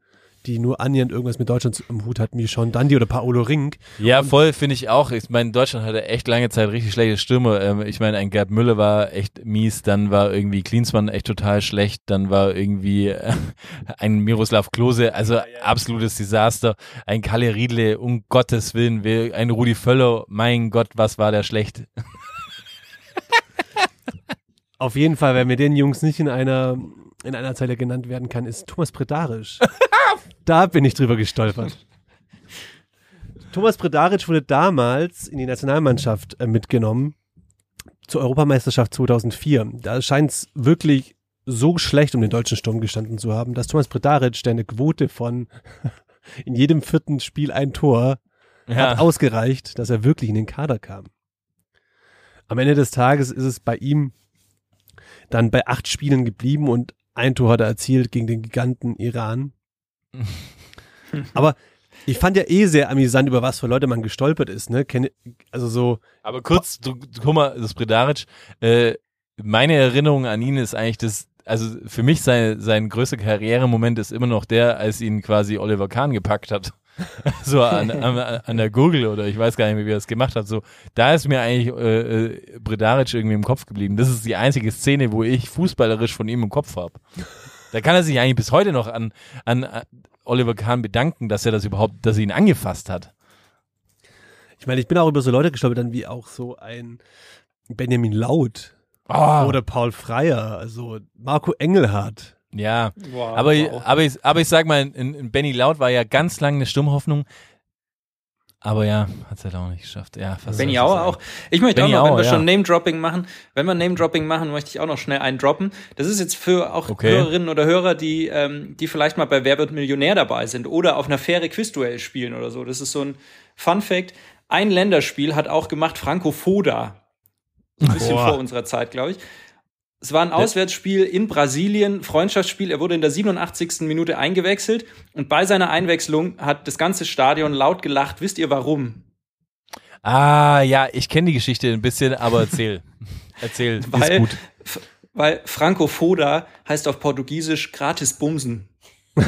H: die nur annähernd irgendwas mit Deutschland im Hut hatten, wie Sean Dundee oder Paolo Rink.
B: Ja, voll finde ich auch. Ich meine, Deutschland hatte echt lange Zeit richtig schlechte Stürme. Ähm, ich meine, ein Gerd Müller war echt mies, dann war irgendwie Klinsmann echt total schlecht, dann war irgendwie äh, [LAUGHS] ein Miroslav Klose, also absolutes Desaster. Ein Kalle Riedle, um Gottes Willen, ein Rudi Völler, mein Gott, was war der schlecht. [LAUGHS]
H: Auf jeden Fall, wer mir den Jungs nicht in einer, in einer Zeile genannt werden kann, ist Thomas Predaric. [LAUGHS] da bin ich drüber gestolpert. Thomas Predaric wurde damals in die Nationalmannschaft äh, mitgenommen zur Europameisterschaft 2004. Da scheint es wirklich so schlecht um den deutschen Sturm gestanden zu haben, dass Thomas Predaric, der eine Quote von [LAUGHS] in jedem vierten Spiel ein Tor hat ausgereicht, dass er wirklich in den Kader kam. Am Ende des Tages ist es bei ihm dann bei acht Spielen geblieben und ein Tor hat er erzielt gegen den Giganten Iran. [LAUGHS] Aber ich fand ja eh sehr amüsant, über was für Leute man gestolpert ist, ne? Also so,
B: Aber kurz, du, du- guck mal, das Predaric, äh, meine Erinnerung an ihn ist eigentlich das, also für mich sein, sein größter Karrieremoment ist immer noch der, als ihn quasi Oliver Kahn gepackt hat. [LAUGHS] so an, an, an der Gurgel oder ich weiß gar nicht mehr, wie er das gemacht hat. So, da ist mir eigentlich äh, äh, Bredaric irgendwie im Kopf geblieben. Das ist die einzige Szene, wo ich fußballerisch von ihm im Kopf habe. Da kann er sich eigentlich bis heute noch an, an äh, Oliver Kahn bedanken, dass er das überhaupt, dass er ihn angefasst hat.
H: ich meine, ich bin auch über so Leute gestolpert, dann wie auch so ein Benjamin Laut
B: Oh,
H: oder Paul Freier, also Marco Engelhardt.
B: Ja.
A: Wow,
B: Aber,
A: wow.
B: aber, ich, aber ich sag mal, in, in Benny Laut war ja ganz lange eine Sturmhoffnung. Aber ja, hat es halt auch nicht geschafft. Ja, was
A: Benny Auer auch. Ich möchte
B: Benny
A: auch noch, wenn wir
B: ja.
A: schon Name-Dropping machen, wenn wir Name-Dropping machen, möchte ich auch noch schnell einen droppen. Das ist jetzt für auch
B: Okay.
A: Hörerinnen oder Hörer, die, ähm, die vielleicht mal bei Wer wird Millionär dabei sind oder auf einer faire Quizduell spielen oder so. Das ist so ein Fun-Fact. Ein Länderspiel hat auch gemacht Franco Foda. So ein bisschen
H: Boah.
A: vor unserer Zeit, glaube ich. Es war ein Auswärtsspiel in Brasilien, Freundschaftsspiel. Er wurde in der 87. Minute eingewechselt und bei seiner Einwechslung hat das ganze Stadion laut gelacht. Wisst ihr warum?
B: Ah, ja, ich kenne die Geschichte ein bisschen, aber erzähl. [LAUGHS] erzähl, ist
A: Weil,
B: gut.
A: f- weil Franco Foda heißt auf Portugiesisch gratis Bumsen. [LAUGHS]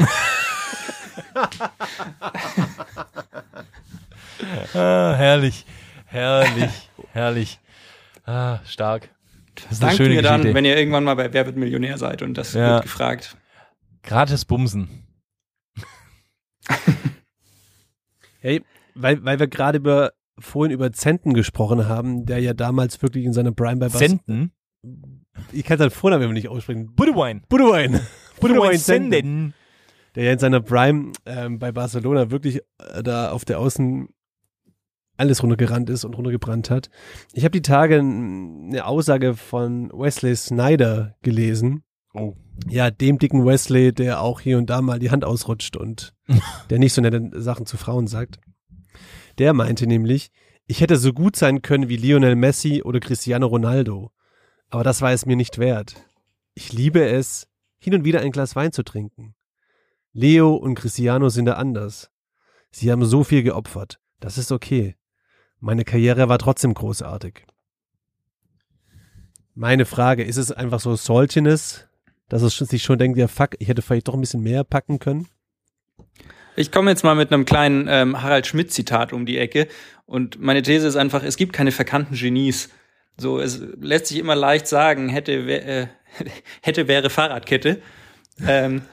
B: Ah, herrlich, herrlich, herrlich. Ah, stark. Das ist eine
A: Dankt
B: schöne
A: mir dann,
B: Geschichte.
A: wenn ihr irgendwann mal bei Wer wird Millionär seid und das
B: Ja.
A: wird gefragt.
B: Gratis Bumsen. [LAUGHS]
H: Hey, weil, weil wir gerade über vorhin über Zenten gesprochen haben, der ja damals wirklich in seiner Prime bei Bas
B: Senden.
H: Ich kann seinen Vornamen immer nicht aussprechen.
B: Budewine.
H: Budwein. Budwein [LAUGHS] Zenten. Der ja in seiner Prime ähm, bei Barcelona wirklich äh, da auf der Außen alles runtergerannt ist und runtergebrannt hat. Ich habe die Tage eine Aussage von Wesley Snyder gelesen.
B: Oh.
H: Ja, dem dicken Wesley, der auch hier und da mal die Hand ausrutscht und [LAUGHS] der nicht so nette Sachen zu Frauen sagt. Der meinte nämlich, ich hätte so gut sein können wie Lionel Messi oder Cristiano Ronaldo. Aber das war es mir nicht wert. Ich liebe es, hin und wieder ein Glas Wein zu trinken. Leo und Cristiano sind da anders. Sie haben so viel geopfert. Das ist okay. Meine Karriere war trotzdem großartig. Meine Frage, ist es einfach so Saltiness, dass es sich schon denkt, ja fuck, ich hätte vielleicht doch ein bisschen mehr packen können?
A: Ich komme jetzt mal mit einem kleinen ähm, Harald Schmidt-Zitat um die Ecke. Und meine These ist einfach, es gibt keine verkannten Genies. So, es lässt sich immer leicht sagen, hätte, wär- äh, [LAUGHS] hätte wäre Fahrradkette. Ähm,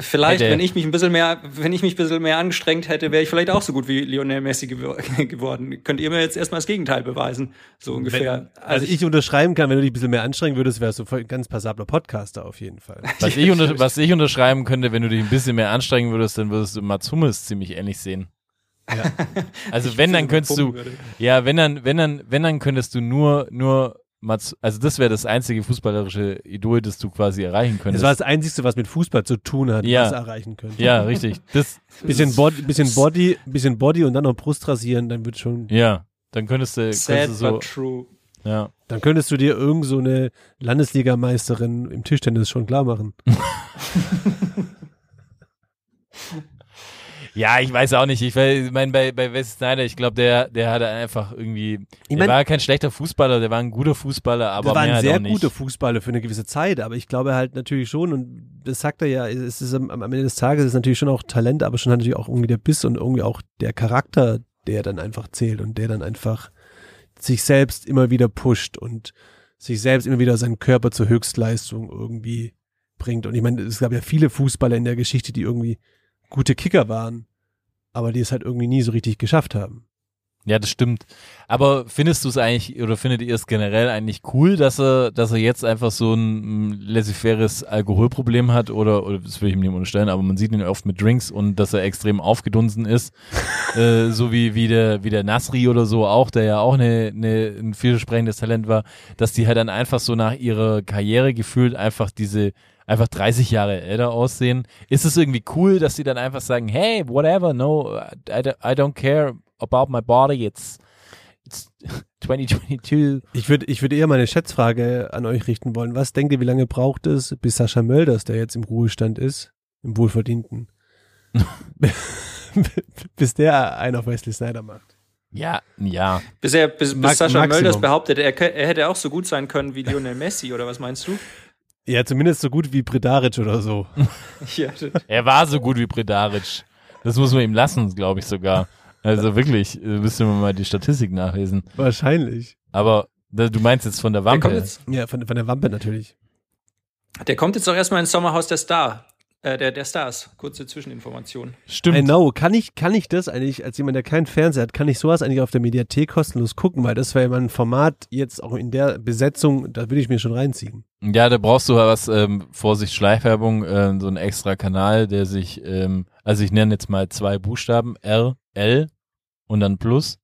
A: vielleicht,
B: Hätte.
A: wenn ich mich ein bisschen mehr, wenn ich mich ein bisschen mehr angestrengt hätte, wäre ich vielleicht auch so gut wie Lionel Messi gewor [LAUGHS] geworden. Könnt ihr mir jetzt erstmal das Gegenteil beweisen? So ungefähr.
H: Also ich unterschreiben kann, wenn du dich ein bisschen mehr anstrengen würdest, wärst du voll- ein ganz passabler Podcaster auf jeden Fall. [LAUGHS]
B: Was ich, unter, was ich unterschreiben könnte, wenn du dich ein bisschen mehr anstrengen würdest, dann würdest du Mats Hummels ziemlich ähnlich sehen. Also [LAUGHS] wenn, dann könntest du,
A: würde.
B: ja, wenn dann, wenn dann, wenn dann könntest du nur, nur Mats, also das wäre das einzige fußballerische Idol, das du quasi erreichen
H: Das
B: könntest.
H: war das Einzige, was mit Fußball zu tun hat,
B: Ja.
H: was er erreichen könnte.
B: ja, richtig. Das, [LAUGHS]
H: Bisschen Body, bisschen Body, bisschen Body und dann noch Brust rasieren, dann wird schon,
B: ja, dann könntest du,
A: Sad
B: könntest du so,
A: but true.
B: ja.
H: dann könntest du dir irgend so eine Landesligameisterin im Tischtennis schon klar machen. [LAUGHS] [LAUGHS]
B: Ja, ich weiß auch nicht. Ich meine, bei, bei Wes Snyder, ich glaube, der, der hatte einfach irgendwie,
H: Ich
B: der
H: mein-
B: war kein schlechter Fußballer, der war ein guter Fußballer, aber
H: das war ein
B: halt
H: sehr
B: nicht.
H: guter Fußballer für eine gewisse Zeit, aber ich glaube halt natürlich schon, und das sagt er ja, es ist am, am Ende des Tages ist natürlich schon auch Talent, aber schon halt natürlich auch irgendwie der Biss und irgendwie auch der Charakter, der dann einfach zählt und der dann einfach sich selbst immer wieder pusht und sich selbst immer wieder seinen Körper zur Höchstleistung irgendwie bringt. Und ich meine, es gab ja viele Fußballer in der Geschichte, die irgendwie gute Kicker waren, aber die es halt irgendwie nie so richtig geschafft haben.
B: Ja, das stimmt. Aber findest du es eigentlich, oder findet ihr es generell eigentlich cool, dass er, dass er jetzt einfach so ein mm, laissez-faires Alkoholproblem hat oder, oder das will ich ihm nicht unterstellen, aber man sieht ihn oft mit Drinks und dass er extrem aufgedunsen ist, [LAUGHS] äh, so wie, wie der, wie der Nasri oder so auch, der ja auch eine, eine, ein vielversprechendes Talent war, dass die halt dann einfach so nach ihrer Karriere gefühlt einfach diese, einfach 30 Jahre älter aussehen. Ist es irgendwie cool, dass sie dann einfach sagen, hey, whatever, no, I, don't- I don't care about my body, it's, it's [LAUGHS] 2022.
H: Ich würde ich würd eher mal eine Schätzfrage an euch richten wollen. Was denkt ihr, wie lange braucht es, bis Sascha Mölders, der jetzt im Ruhestand ist, im Wohlverdienten, [LAUGHS] bis der einen auf Wesley Snyder macht?
B: Ja, ja.
A: Bis, er, bis, bis Sascha
H: Maximum.
A: Mölders behauptet, er, er hätte auch so gut sein können wie Lionel Messi, oder was meinst du?
H: Ja, zumindest so gut wie Bredaric oder so. [LAUGHS]
A: Ja,
B: Er war so gut wie Predaric. Das muss man ihm lassen, glaube ich sogar. Also wirklich, äh, müsste man mal die Statistik nachlesen.
H: Wahrscheinlich.
B: Aber du meinst jetzt von der
A: der,
B: Wampe.
A: kommt jetzt,
H: Ja, von, von der Wampe natürlich.
A: der kommt jetzt doch erstmal ins Sommerhaus der Star. Äh, der, der Stars. Kurze Zwischeninformation.
B: Stimmt.
H: I know. Kann ich, kann ich das eigentlich, als jemand, der keinen Fernseher hat, kann ich sowas eigentlich auf der Mediathek kostenlos gucken? Weil das wäre ja mal ein Format jetzt auch in der Besetzung, da würde ich mir schon reinziehen.
B: Ja, da brauchst du was, ähm, Vorsicht, Schleichwerbung, äh, so einen extra Kanal, der sich, ähm, also ich nenne jetzt mal zwei Buchstaben, R, L und dann Plus.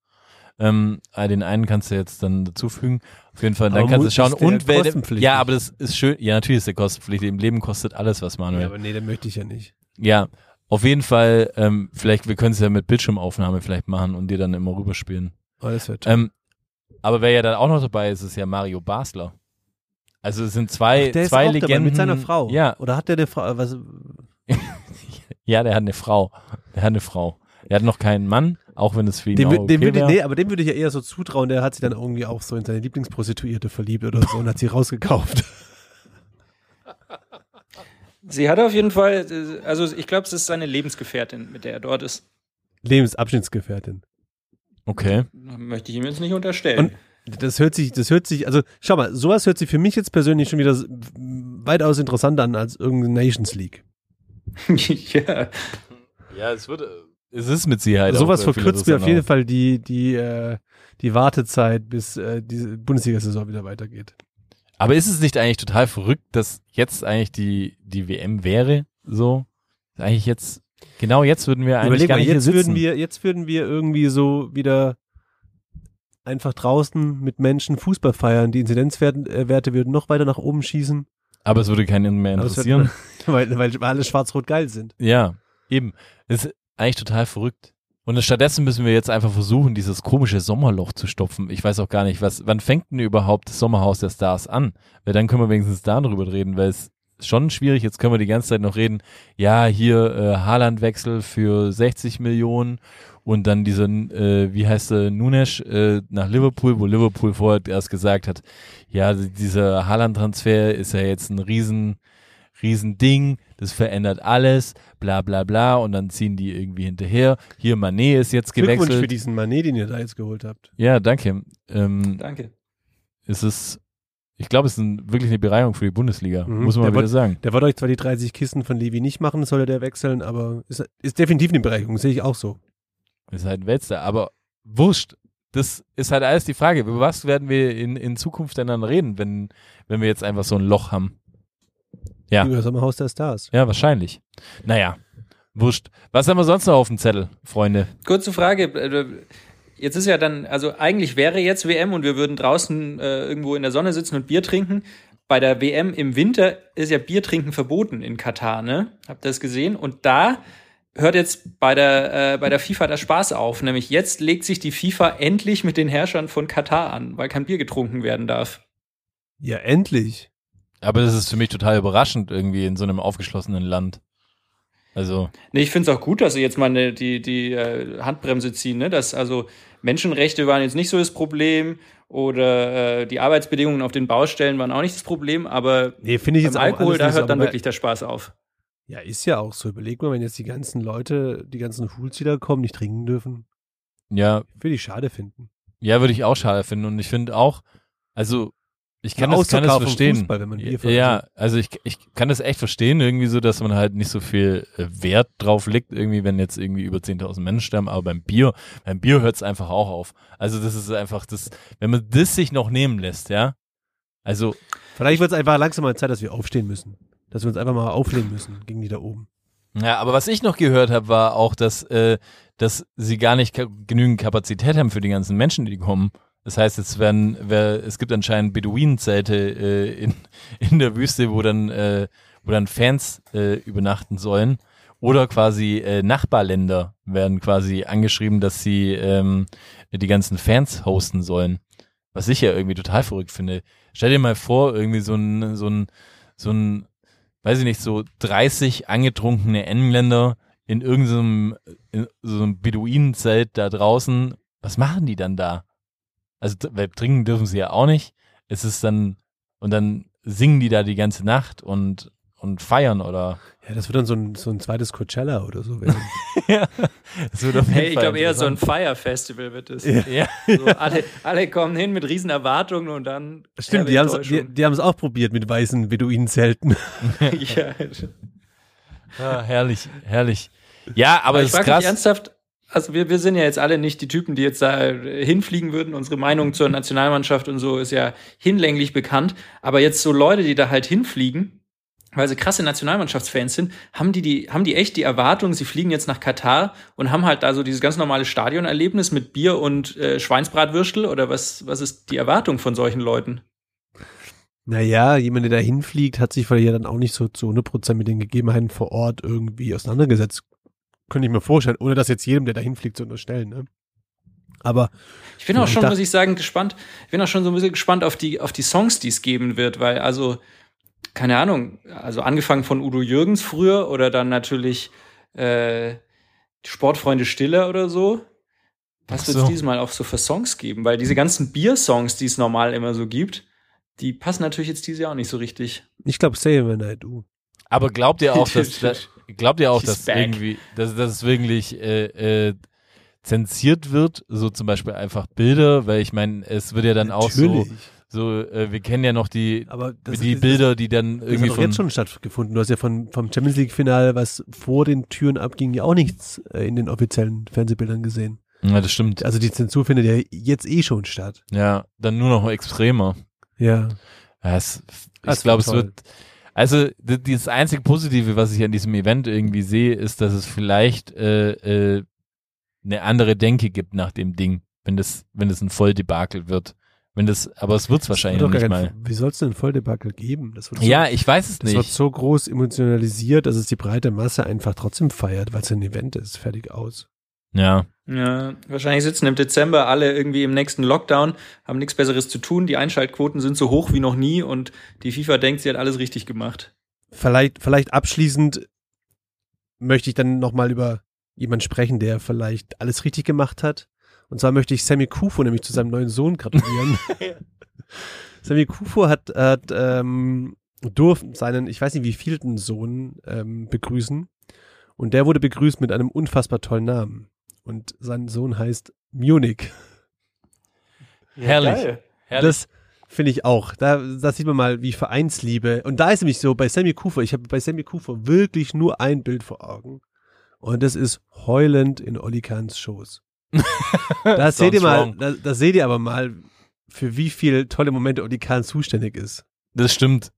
B: Ähm, äh, den einen kannst du jetzt dann dazufügen. Auf jeden Fall, dann
H: Aber
B: kannst du schauen.
H: ist
B: Und wenn, ja, aber das ist schön. Ja, natürlich ist der kostenpflichtig. Im Leben kostet alles was, Manuel.
H: Ja, aber nee, den möchte ich ja nicht.
B: Ja, auf jeden Fall, ähm, vielleicht, wir können es ja mit Bildschirmaufnahme vielleicht machen und dir dann immer rüberspielen.
H: Oh, das wird.
B: Ähm, aber wer ja dann auch noch dabei ist, ist ja Mario Basler. Also es sind zwei,
H: Ach, der ist
B: zwei
H: auch
B: Legenden.
H: dabei mit seiner Frau.
B: Ja,
H: Oder hat der eine Frau? Was, [LAUGHS]
B: ja, der hat eine Frau. Der hat eine Frau. Der hat noch keinen Mann, auch wenn es für ihn
H: dem,
B: auch okay
H: dem würde, nee, aber dem würde ich ja eher so zutrauen, der hat sich dann irgendwie auch so in seine Lieblingsprostituierte verliebt oder so und hat sie rausgekauft.
A: Sie hat auf jeden Fall, äh, also ich glaube, es ist seine Lebensgefährtin, mit der er dort ist.
H: Lebensabschnittsgefährtin.
B: Okay.
A: Möchte ich ihm jetzt nicht unterstellen.
H: Und das hört sich, das hört sich, also schau mal, sowas hört sich für mich jetzt persönlich schon wieder weitaus interessanter an als irgendeine Nations League. [LAUGHS]
A: ja.
B: Ja, es wird, es ist mit Sicherheit.
H: sowas
B: äh,
H: verkürzt mir auf jeden. Fall die, die, äh, die Wartezeit, bis äh, diese Bundesliga-Saison wieder weitergeht.
B: Aber ist es nicht eigentlich total verrückt, dass jetzt eigentlich die, die WM wäre? So? Eigentlich jetzt, genau jetzt würden wir eigentlich
H: Überleg
B: gar
H: mal,
B: nicht
H: jetzt würden wir, jetzt würden wir irgendwie so wieder einfach draußen mit Menschen Fußball feiern. Die Inzidenzwerte äh, würden noch weiter nach oben schießen,
B: aber es würde keinen mehr
H: es wird-
B: interessieren. [LAUGHS]
H: weil, weil alle schwarz-rot geil sind.
B: Ja, eben. Ist eigentlich total verrückt. Und stattdessen müssen wir jetzt einfach versuchen, dieses komische Sommerloch zu stopfen. Ich weiß auch gar nicht, was, wann fängt denn überhaupt das Sommerhaus der Stars an? Weil dann können wir wenigstens darüber reden, weil es schon schwierig, jetzt können wir die ganze Zeit noch reden, ja, hier äh, Haaland-Wechsel für 60 Millionen und dann dieser, äh, wie heißt der, Nunes äh, nach Liverpool, wo Liverpool vorher erst gesagt hat, ja, dieser Haaland-Transfer ist ja jetzt ein riesen, riesen Ding, das verändert alles, bla bla bla und dann ziehen die irgendwie hinterher. Hier Manet ist jetzt
H: Glückwunsch für
B: gewechselt.
H: diesen Manet, den ihr da jetzt geholt habt.
B: Ja, danke. Ähm,
A: Danke.
B: es ist, ich glaube, es ist ein, wirklich eine Bereicherung für die Bundesliga,
H: Mhm.
B: muss man
H: Der
B: mal wieder sagen.
H: Der wollte euch zwar die 30 Kisten von Levi nicht machen, sollte der wechseln, aber ist, ist definitiv eine Bereicherung, sehe ich auch so.
B: ist halt ein Weltstar, aber wurscht. Das ist halt alles die Frage. Über was werden wir in, in Zukunft denn dann reden, wenn, wenn wir jetzt einfach so ein Loch haben? Ja.
H: Über Sommerhaus der Stars.
B: Ja, wahrscheinlich. Naja, wurscht. Was haben wir sonst noch auf dem Zettel, Freunde?
A: Kurze Frage. Jetzt ist ja dann, also eigentlich wäre jetzt WM und wir würden draußen äh, irgendwo in der Sonne sitzen und Bier trinken. Bei der WM im Winter ist ja Bier trinken verboten in Katar, ne? Habt ihr das gesehen? Und da hört jetzt bei der, äh, bei der FIFA der Spaß auf. Nämlich jetzt legt sich die FIFA endlich mit den Herrschern von Katar an, weil kein Bier getrunken werden darf.
H: Ja, endlich.
B: Aber das ist für mich total überraschend irgendwie in so einem aufgeschlossenen Land. Also,
A: Nee, ich finde es auch gut, dass sie jetzt mal ne, die, die äh, Handbremse ziehen, ne? Dass also Menschenrechte waren jetzt nicht so das Problem oder äh, die Arbeitsbedingungen auf den Baustellen waren auch nicht das Problem, aber
H: Nee, finde ich
A: beim
H: jetzt auch
A: Alkohol, da hört dann
H: aber-
A: wirklich der Spaß auf.
H: Ja, ist ja auch so. Überleg mal, wenn jetzt die ganzen Leute, die ganzen Fools, die da kommen, nicht trinken dürfen.
B: ja,
H: Würde ich schade finden.
B: ja, würde ich auch schade finden. Und ich finde auch, also, ich kann das, kann das verstehen.
H: Fußball, wenn man Bier
B: ja, also ich, ich kann das echt verstehen, irgendwie so, dass man halt nicht so viel äh, Wert drauf legt, irgendwie, wenn jetzt irgendwie über 10.000 Menschen sterben, aber beim Bier, beim Bier hört es einfach auch auf. Also das ist einfach das, wenn man das sich noch nehmen lässt, ja, also
H: Vielleicht wird es einfach langsam mal Zeit, dass wir aufstehen müssen. Dass wir uns einfach mal auflehnen müssen gegen die da oben.
B: Ja, aber was ich noch gehört habe, war auch, dass, äh, dass sie gar nicht ka genügend Kapazität haben für die ganzen Menschen, die kommen. Das heißt, es werden, wer, es gibt anscheinend Beduinenzelte äh, in, [LAUGHS] in der Wüste, wo dann, äh, wo dann Fans äh, übernachten sollen. Oder quasi äh, Nachbarländer werden quasi angeschrieben, dass sie ähm, die ganzen Fans hosten sollen. Was ich ja irgendwie total verrückt finde. Stell dir mal vor, irgendwie so ein, so ein, so ein, weiß ich nicht, so 30 angetrunkene Engländer in irgendeinem in so einem Beduinenzelt da draußen. Was machen die dann da? Also weil trinken dürfen sie ja auch nicht. Es ist dann und dann singen die da die ganze Nacht und und feiern oder
H: Ja, das wird dann so ein, so ein zweites Coachella oder so werden. [LAUGHS]
B: ja, das wird auf jeden
A: Hey, ich glaube eher so ein
B: interessant.
A: Fire Festival wird es.
B: ja.
A: So, alle, alle kommen hin mit riesen Erwartungen und dann
H: Stimmt, die haben es die, die haben's auch probiert mit weißen Beduinenzelten. [LAUGHS]
A: ja.
B: ja, herrlich, herrlich. Ja, aber
A: ich
B: es ist
A: frage mich
B: krass.
A: ernsthaft, also wir, wir sind ja jetzt alle nicht die Typen, die jetzt da hinfliegen würden. Unsere Meinung zur Nationalmannschaft und so ist ja hinlänglich bekannt. Aber jetzt so Leute, die da halt hinfliegen, weil sie krasse Nationalmannschaftsfans sind, haben die, die, haben die echt die Erwartung, sie fliegen jetzt nach Katar und haben halt da so dieses ganz normale Stadionerlebnis mit Bier und äh, Schweinsbratwürstel oder was, was ist die Erwartung von solchen Leuten?
H: Naja, jemand, der da hinfliegt, hat sich vielleicht ja dann auch nicht so zu 100% mit den Gegebenheiten vor Ort irgendwie auseinandergesetzt. Könnte ich mir vorstellen, ohne das jetzt jedem, der da hinfliegt, zu unterstellen. Ne? Aber
A: Ich bin auch schon, muss ich sagen, gespannt. Ich bin auch schon so ein bisschen gespannt auf die, auf die Songs, die es geben wird, weil also, keine Ahnung, also angefangen von Udo Jürgens früher oder dann natürlich äh, Sportfreunde Stiller oder so. Was
B: Ach
A: wird es
B: so.
A: diesmal auch so für Songs geben? Weil diese ganzen Bier-Songs, die es normal immer so gibt, die passen natürlich jetzt dieses Jahr auch nicht so richtig.
H: ich glaube, Say When I Do.
B: Aber glaubt ihr auch, [LAUGHS] dass, dass glaubt ihr auch,
A: She's
B: dass
A: back.
B: irgendwie, dass, dass es wirklich äh, äh, zensiert wird, so zum Beispiel einfach Bilder, weil ich meine, es wird ja dann auch so,
H: Natürlich.
B: so äh, wir kennen ja noch die
H: das,
B: die
H: das,
B: Bilder, die dann
H: Das
B: irgendwie
H: hat doch
B: von
H: jetzt schon stattgefunden. Du hast ja von, vom Champions League-Finale, was vor den Türen abging, ja auch nichts äh, in den offiziellen Fernsehbildern gesehen.
B: ja, das stimmt.
H: Also die Zensur findet ja jetzt eh schon statt.
B: Ja, dann nur noch extremer.
H: Ja.
B: Ja, es,
H: Das
B: ich glaube, es
H: wird
B: also das einzige Positive, was ich an diesem Event irgendwie sehe, ist, dass es vielleicht äh, äh, eine andere Denke gibt nach dem Ding, wenn das wenn das ein Volldebakel wird. Wenn das, aber es wird's wahrscheinlich
H: Wird
B: nicht
H: gar
B: mal.
H: kein- Wie soll's denn ein Volldebakel geben? Das wird so,
B: Ja, ich weiß es
H: das wird
B: nicht.
H: so groß emotionalisiert, dass es die breite Masse einfach trotzdem feiert, weil es ein Event ist. Fertig aus.
B: Ja.
A: Ja, wahrscheinlich sitzen im Dezember alle irgendwie im nächsten Lockdown, haben nichts Besseres zu tun, die Einschaltquoten sind so hoch wie noch nie und die FIFA denkt, sie hat alles richtig gemacht.
H: Vielleicht, vielleicht abschließend möchte ich dann nochmal über jemanden sprechen, der vielleicht alles richtig gemacht hat. Und zwar möchte ich Sammy Kufo nämlich zu seinem neuen Sohn gratulieren. [LAUGHS] [LAUGHS] Sammy Kufo hat, hat ähm, durften seinen, ich weiß nicht wie vielten Sohn ähm, begrüßen. Und der wurde begrüßt mit einem unfassbar tollen Namen. Und sein Sohn heißt Munich.
B: Herrlich.
A: Geil.
B: Herrlich.
H: Das finde ich auch. Da, da sieht man mal, wie Vereinsliebe. Und da ist nämlich so, bei Sammy Kufer, ich habe bei Sammy Kufer wirklich nur ein Bild vor Augen. Und das ist heulend in Olli Kahns Shows. [LAUGHS] Da seht ihr mal, da, da seht ihr aber mal, für wie viel tolle Momente Olli Kahn zuständig ist.
B: Das stimmt.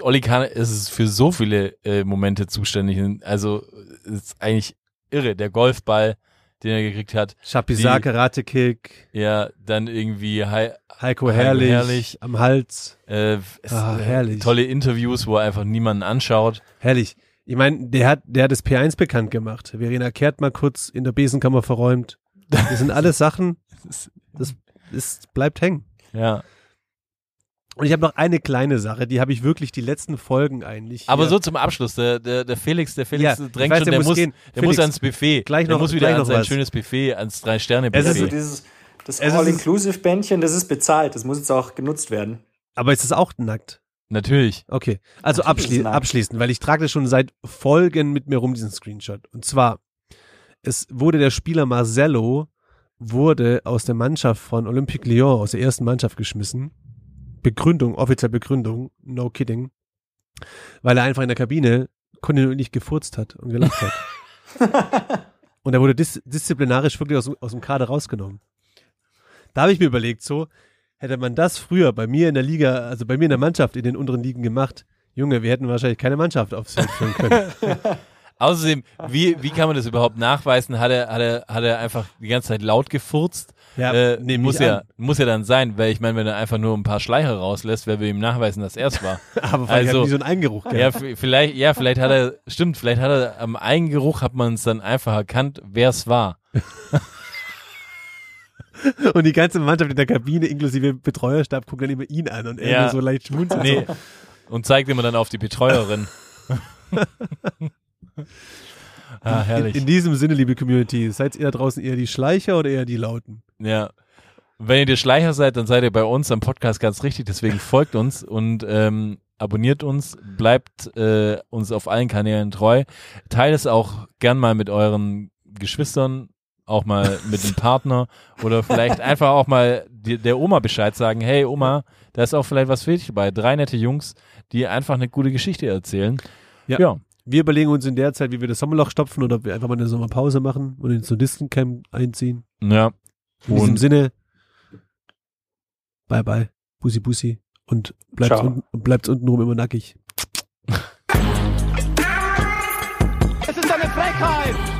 B: Olli Kahn ist es für so viele äh, Momente zuständig. Also es ist eigentlich irre. Der Golfball, den er gekriegt hat.
H: Chapisak,
B: Die-
H: Karate-Kick,
B: Ja, dann irgendwie Hei-
H: Heiko
B: Heiko
H: Herrlich,
B: Herrlich.
H: am Hals.
B: äh,
H: Ah, herrlich.
B: tolle Interviews, wo er einfach niemanden anschaut.
H: Herrlich. Ich meine, der hat, der hat das P1 bekannt gemacht. Verena Kehrt mal kurz in der Besenkammer verräumt. Das sind alles Sachen, [LAUGHS]
B: das,
H: das bleibt hängen.
B: Ja.
H: Und ich habe noch eine kleine Sache, die habe ich wirklich die letzten Folgen eigentlich.
B: Aber
H: hier-
B: so zum Abschluss, der, der, der Felix, der Felix
H: Ja,
B: drängt
H: weiß,
B: schon,
H: der
B: der,
H: muss gehen.
B: der
H: Felix,
B: muss ans Buffet.
H: gleich
B: der
H: noch-
B: muss wieder
H: gleich
B: an
H: noch
B: sein
H: was.
B: schönes Buffet, ans
H: Es
B: Drei-Sterne-Buffet.
H: ist-
A: Also dieses, das
H: ist-
A: All-Inclusive-Bändchen, das ist bezahlt. Das muss jetzt auch genutzt werden.
H: aber ist es auch nackt?
B: Natürlich.
H: Okay, also
A: Natürlich ist
H: abschli abschließend, weil ich trage das schon seit Folgen mit mir rum, diesen Screenshot. Und zwar, es wurde der Spieler Marcello, wurde aus der Mannschaft von Olympique Lyon, aus der ersten Mannschaft geschmissen. Begründung, offizielle Begründung, no kidding. Weil er einfach in der Kabine kontinuierlich gefurzt hat und gelacht hat. [LAUGHS] und er wurde dis disziplinarisch wirklich aus, aus dem Kader rausgenommen. Da habe ich mir überlegt, so, hätte man das früher bei mir in der Liga, also bei mir in der Mannschaft in den unteren Ligen gemacht, Junge, wir hätten wahrscheinlich keine Mannschaft aufs Feld führen können. [LAUGHS]
B: Außerdem, wie, wie kann man das überhaupt nachweisen? Hat er, hat er, hat er einfach die ganze Zeit laut gefurzt?
H: Ja,
B: äh,
H: nehm
B: muss ja,
H: an.
B: muss ja dann sein, weil ich meine, wenn er einfach nur ein paar Schleicher rauslässt, wer will ihm nachweisen, dass er es war? [LAUGHS]
H: Aber vielleicht
B: Also-
H: hat die so einen Eingeruch gehabt.
B: ja, vielleicht, ja, vielleicht hat er, stimmt, vielleicht hat er am Eigengeruch hat man es dann einfach erkannt, wer es war. [LAUGHS]
H: Und die ganze Mannschaft in der Kabine, inklusive Betreuerstab, guckt dann immer ihn an und er
B: Ja.
H: nur so leicht schmunzelt.
B: Nee. Und zeigt immer dann auf die Betreuerin. [LAUGHS] ah,
H: In,
B: herrlich.
H: in diesem Sinne, liebe Community, seid ihr da draußen eher die Schleicher oder eher die Lauten?
B: Ja. Wenn ihr der Schleicher seid, dann seid ihr bei uns am Podcast ganz richtig. Deswegen folgt uns und ähm, abonniert uns, bleibt äh, uns auf allen Kanälen treu. Teilt es auch gern mal mit euren Geschwistern, auch mal mit dem Partner oder vielleicht einfach auch mal die, der Oma Bescheid sagen. Hey Oma, da ist auch vielleicht was für dich dabei. Drei nette Jungs, die einfach eine gute Geschichte erzählen.
H: Ja.
B: ja.
H: Wir überlegen uns in der Zeit, wie wir das Sommerloch stopfen oder ob wir einfach mal eine Sommerpause machen und ins Nudistencamp einziehen.
B: ja.
H: In diesem
B: Und
H: Sinne, bye bye, Bussi Bussi und bleibt unten, bleibt untenrum immer nackig.
F: Es ist eine Frechheit!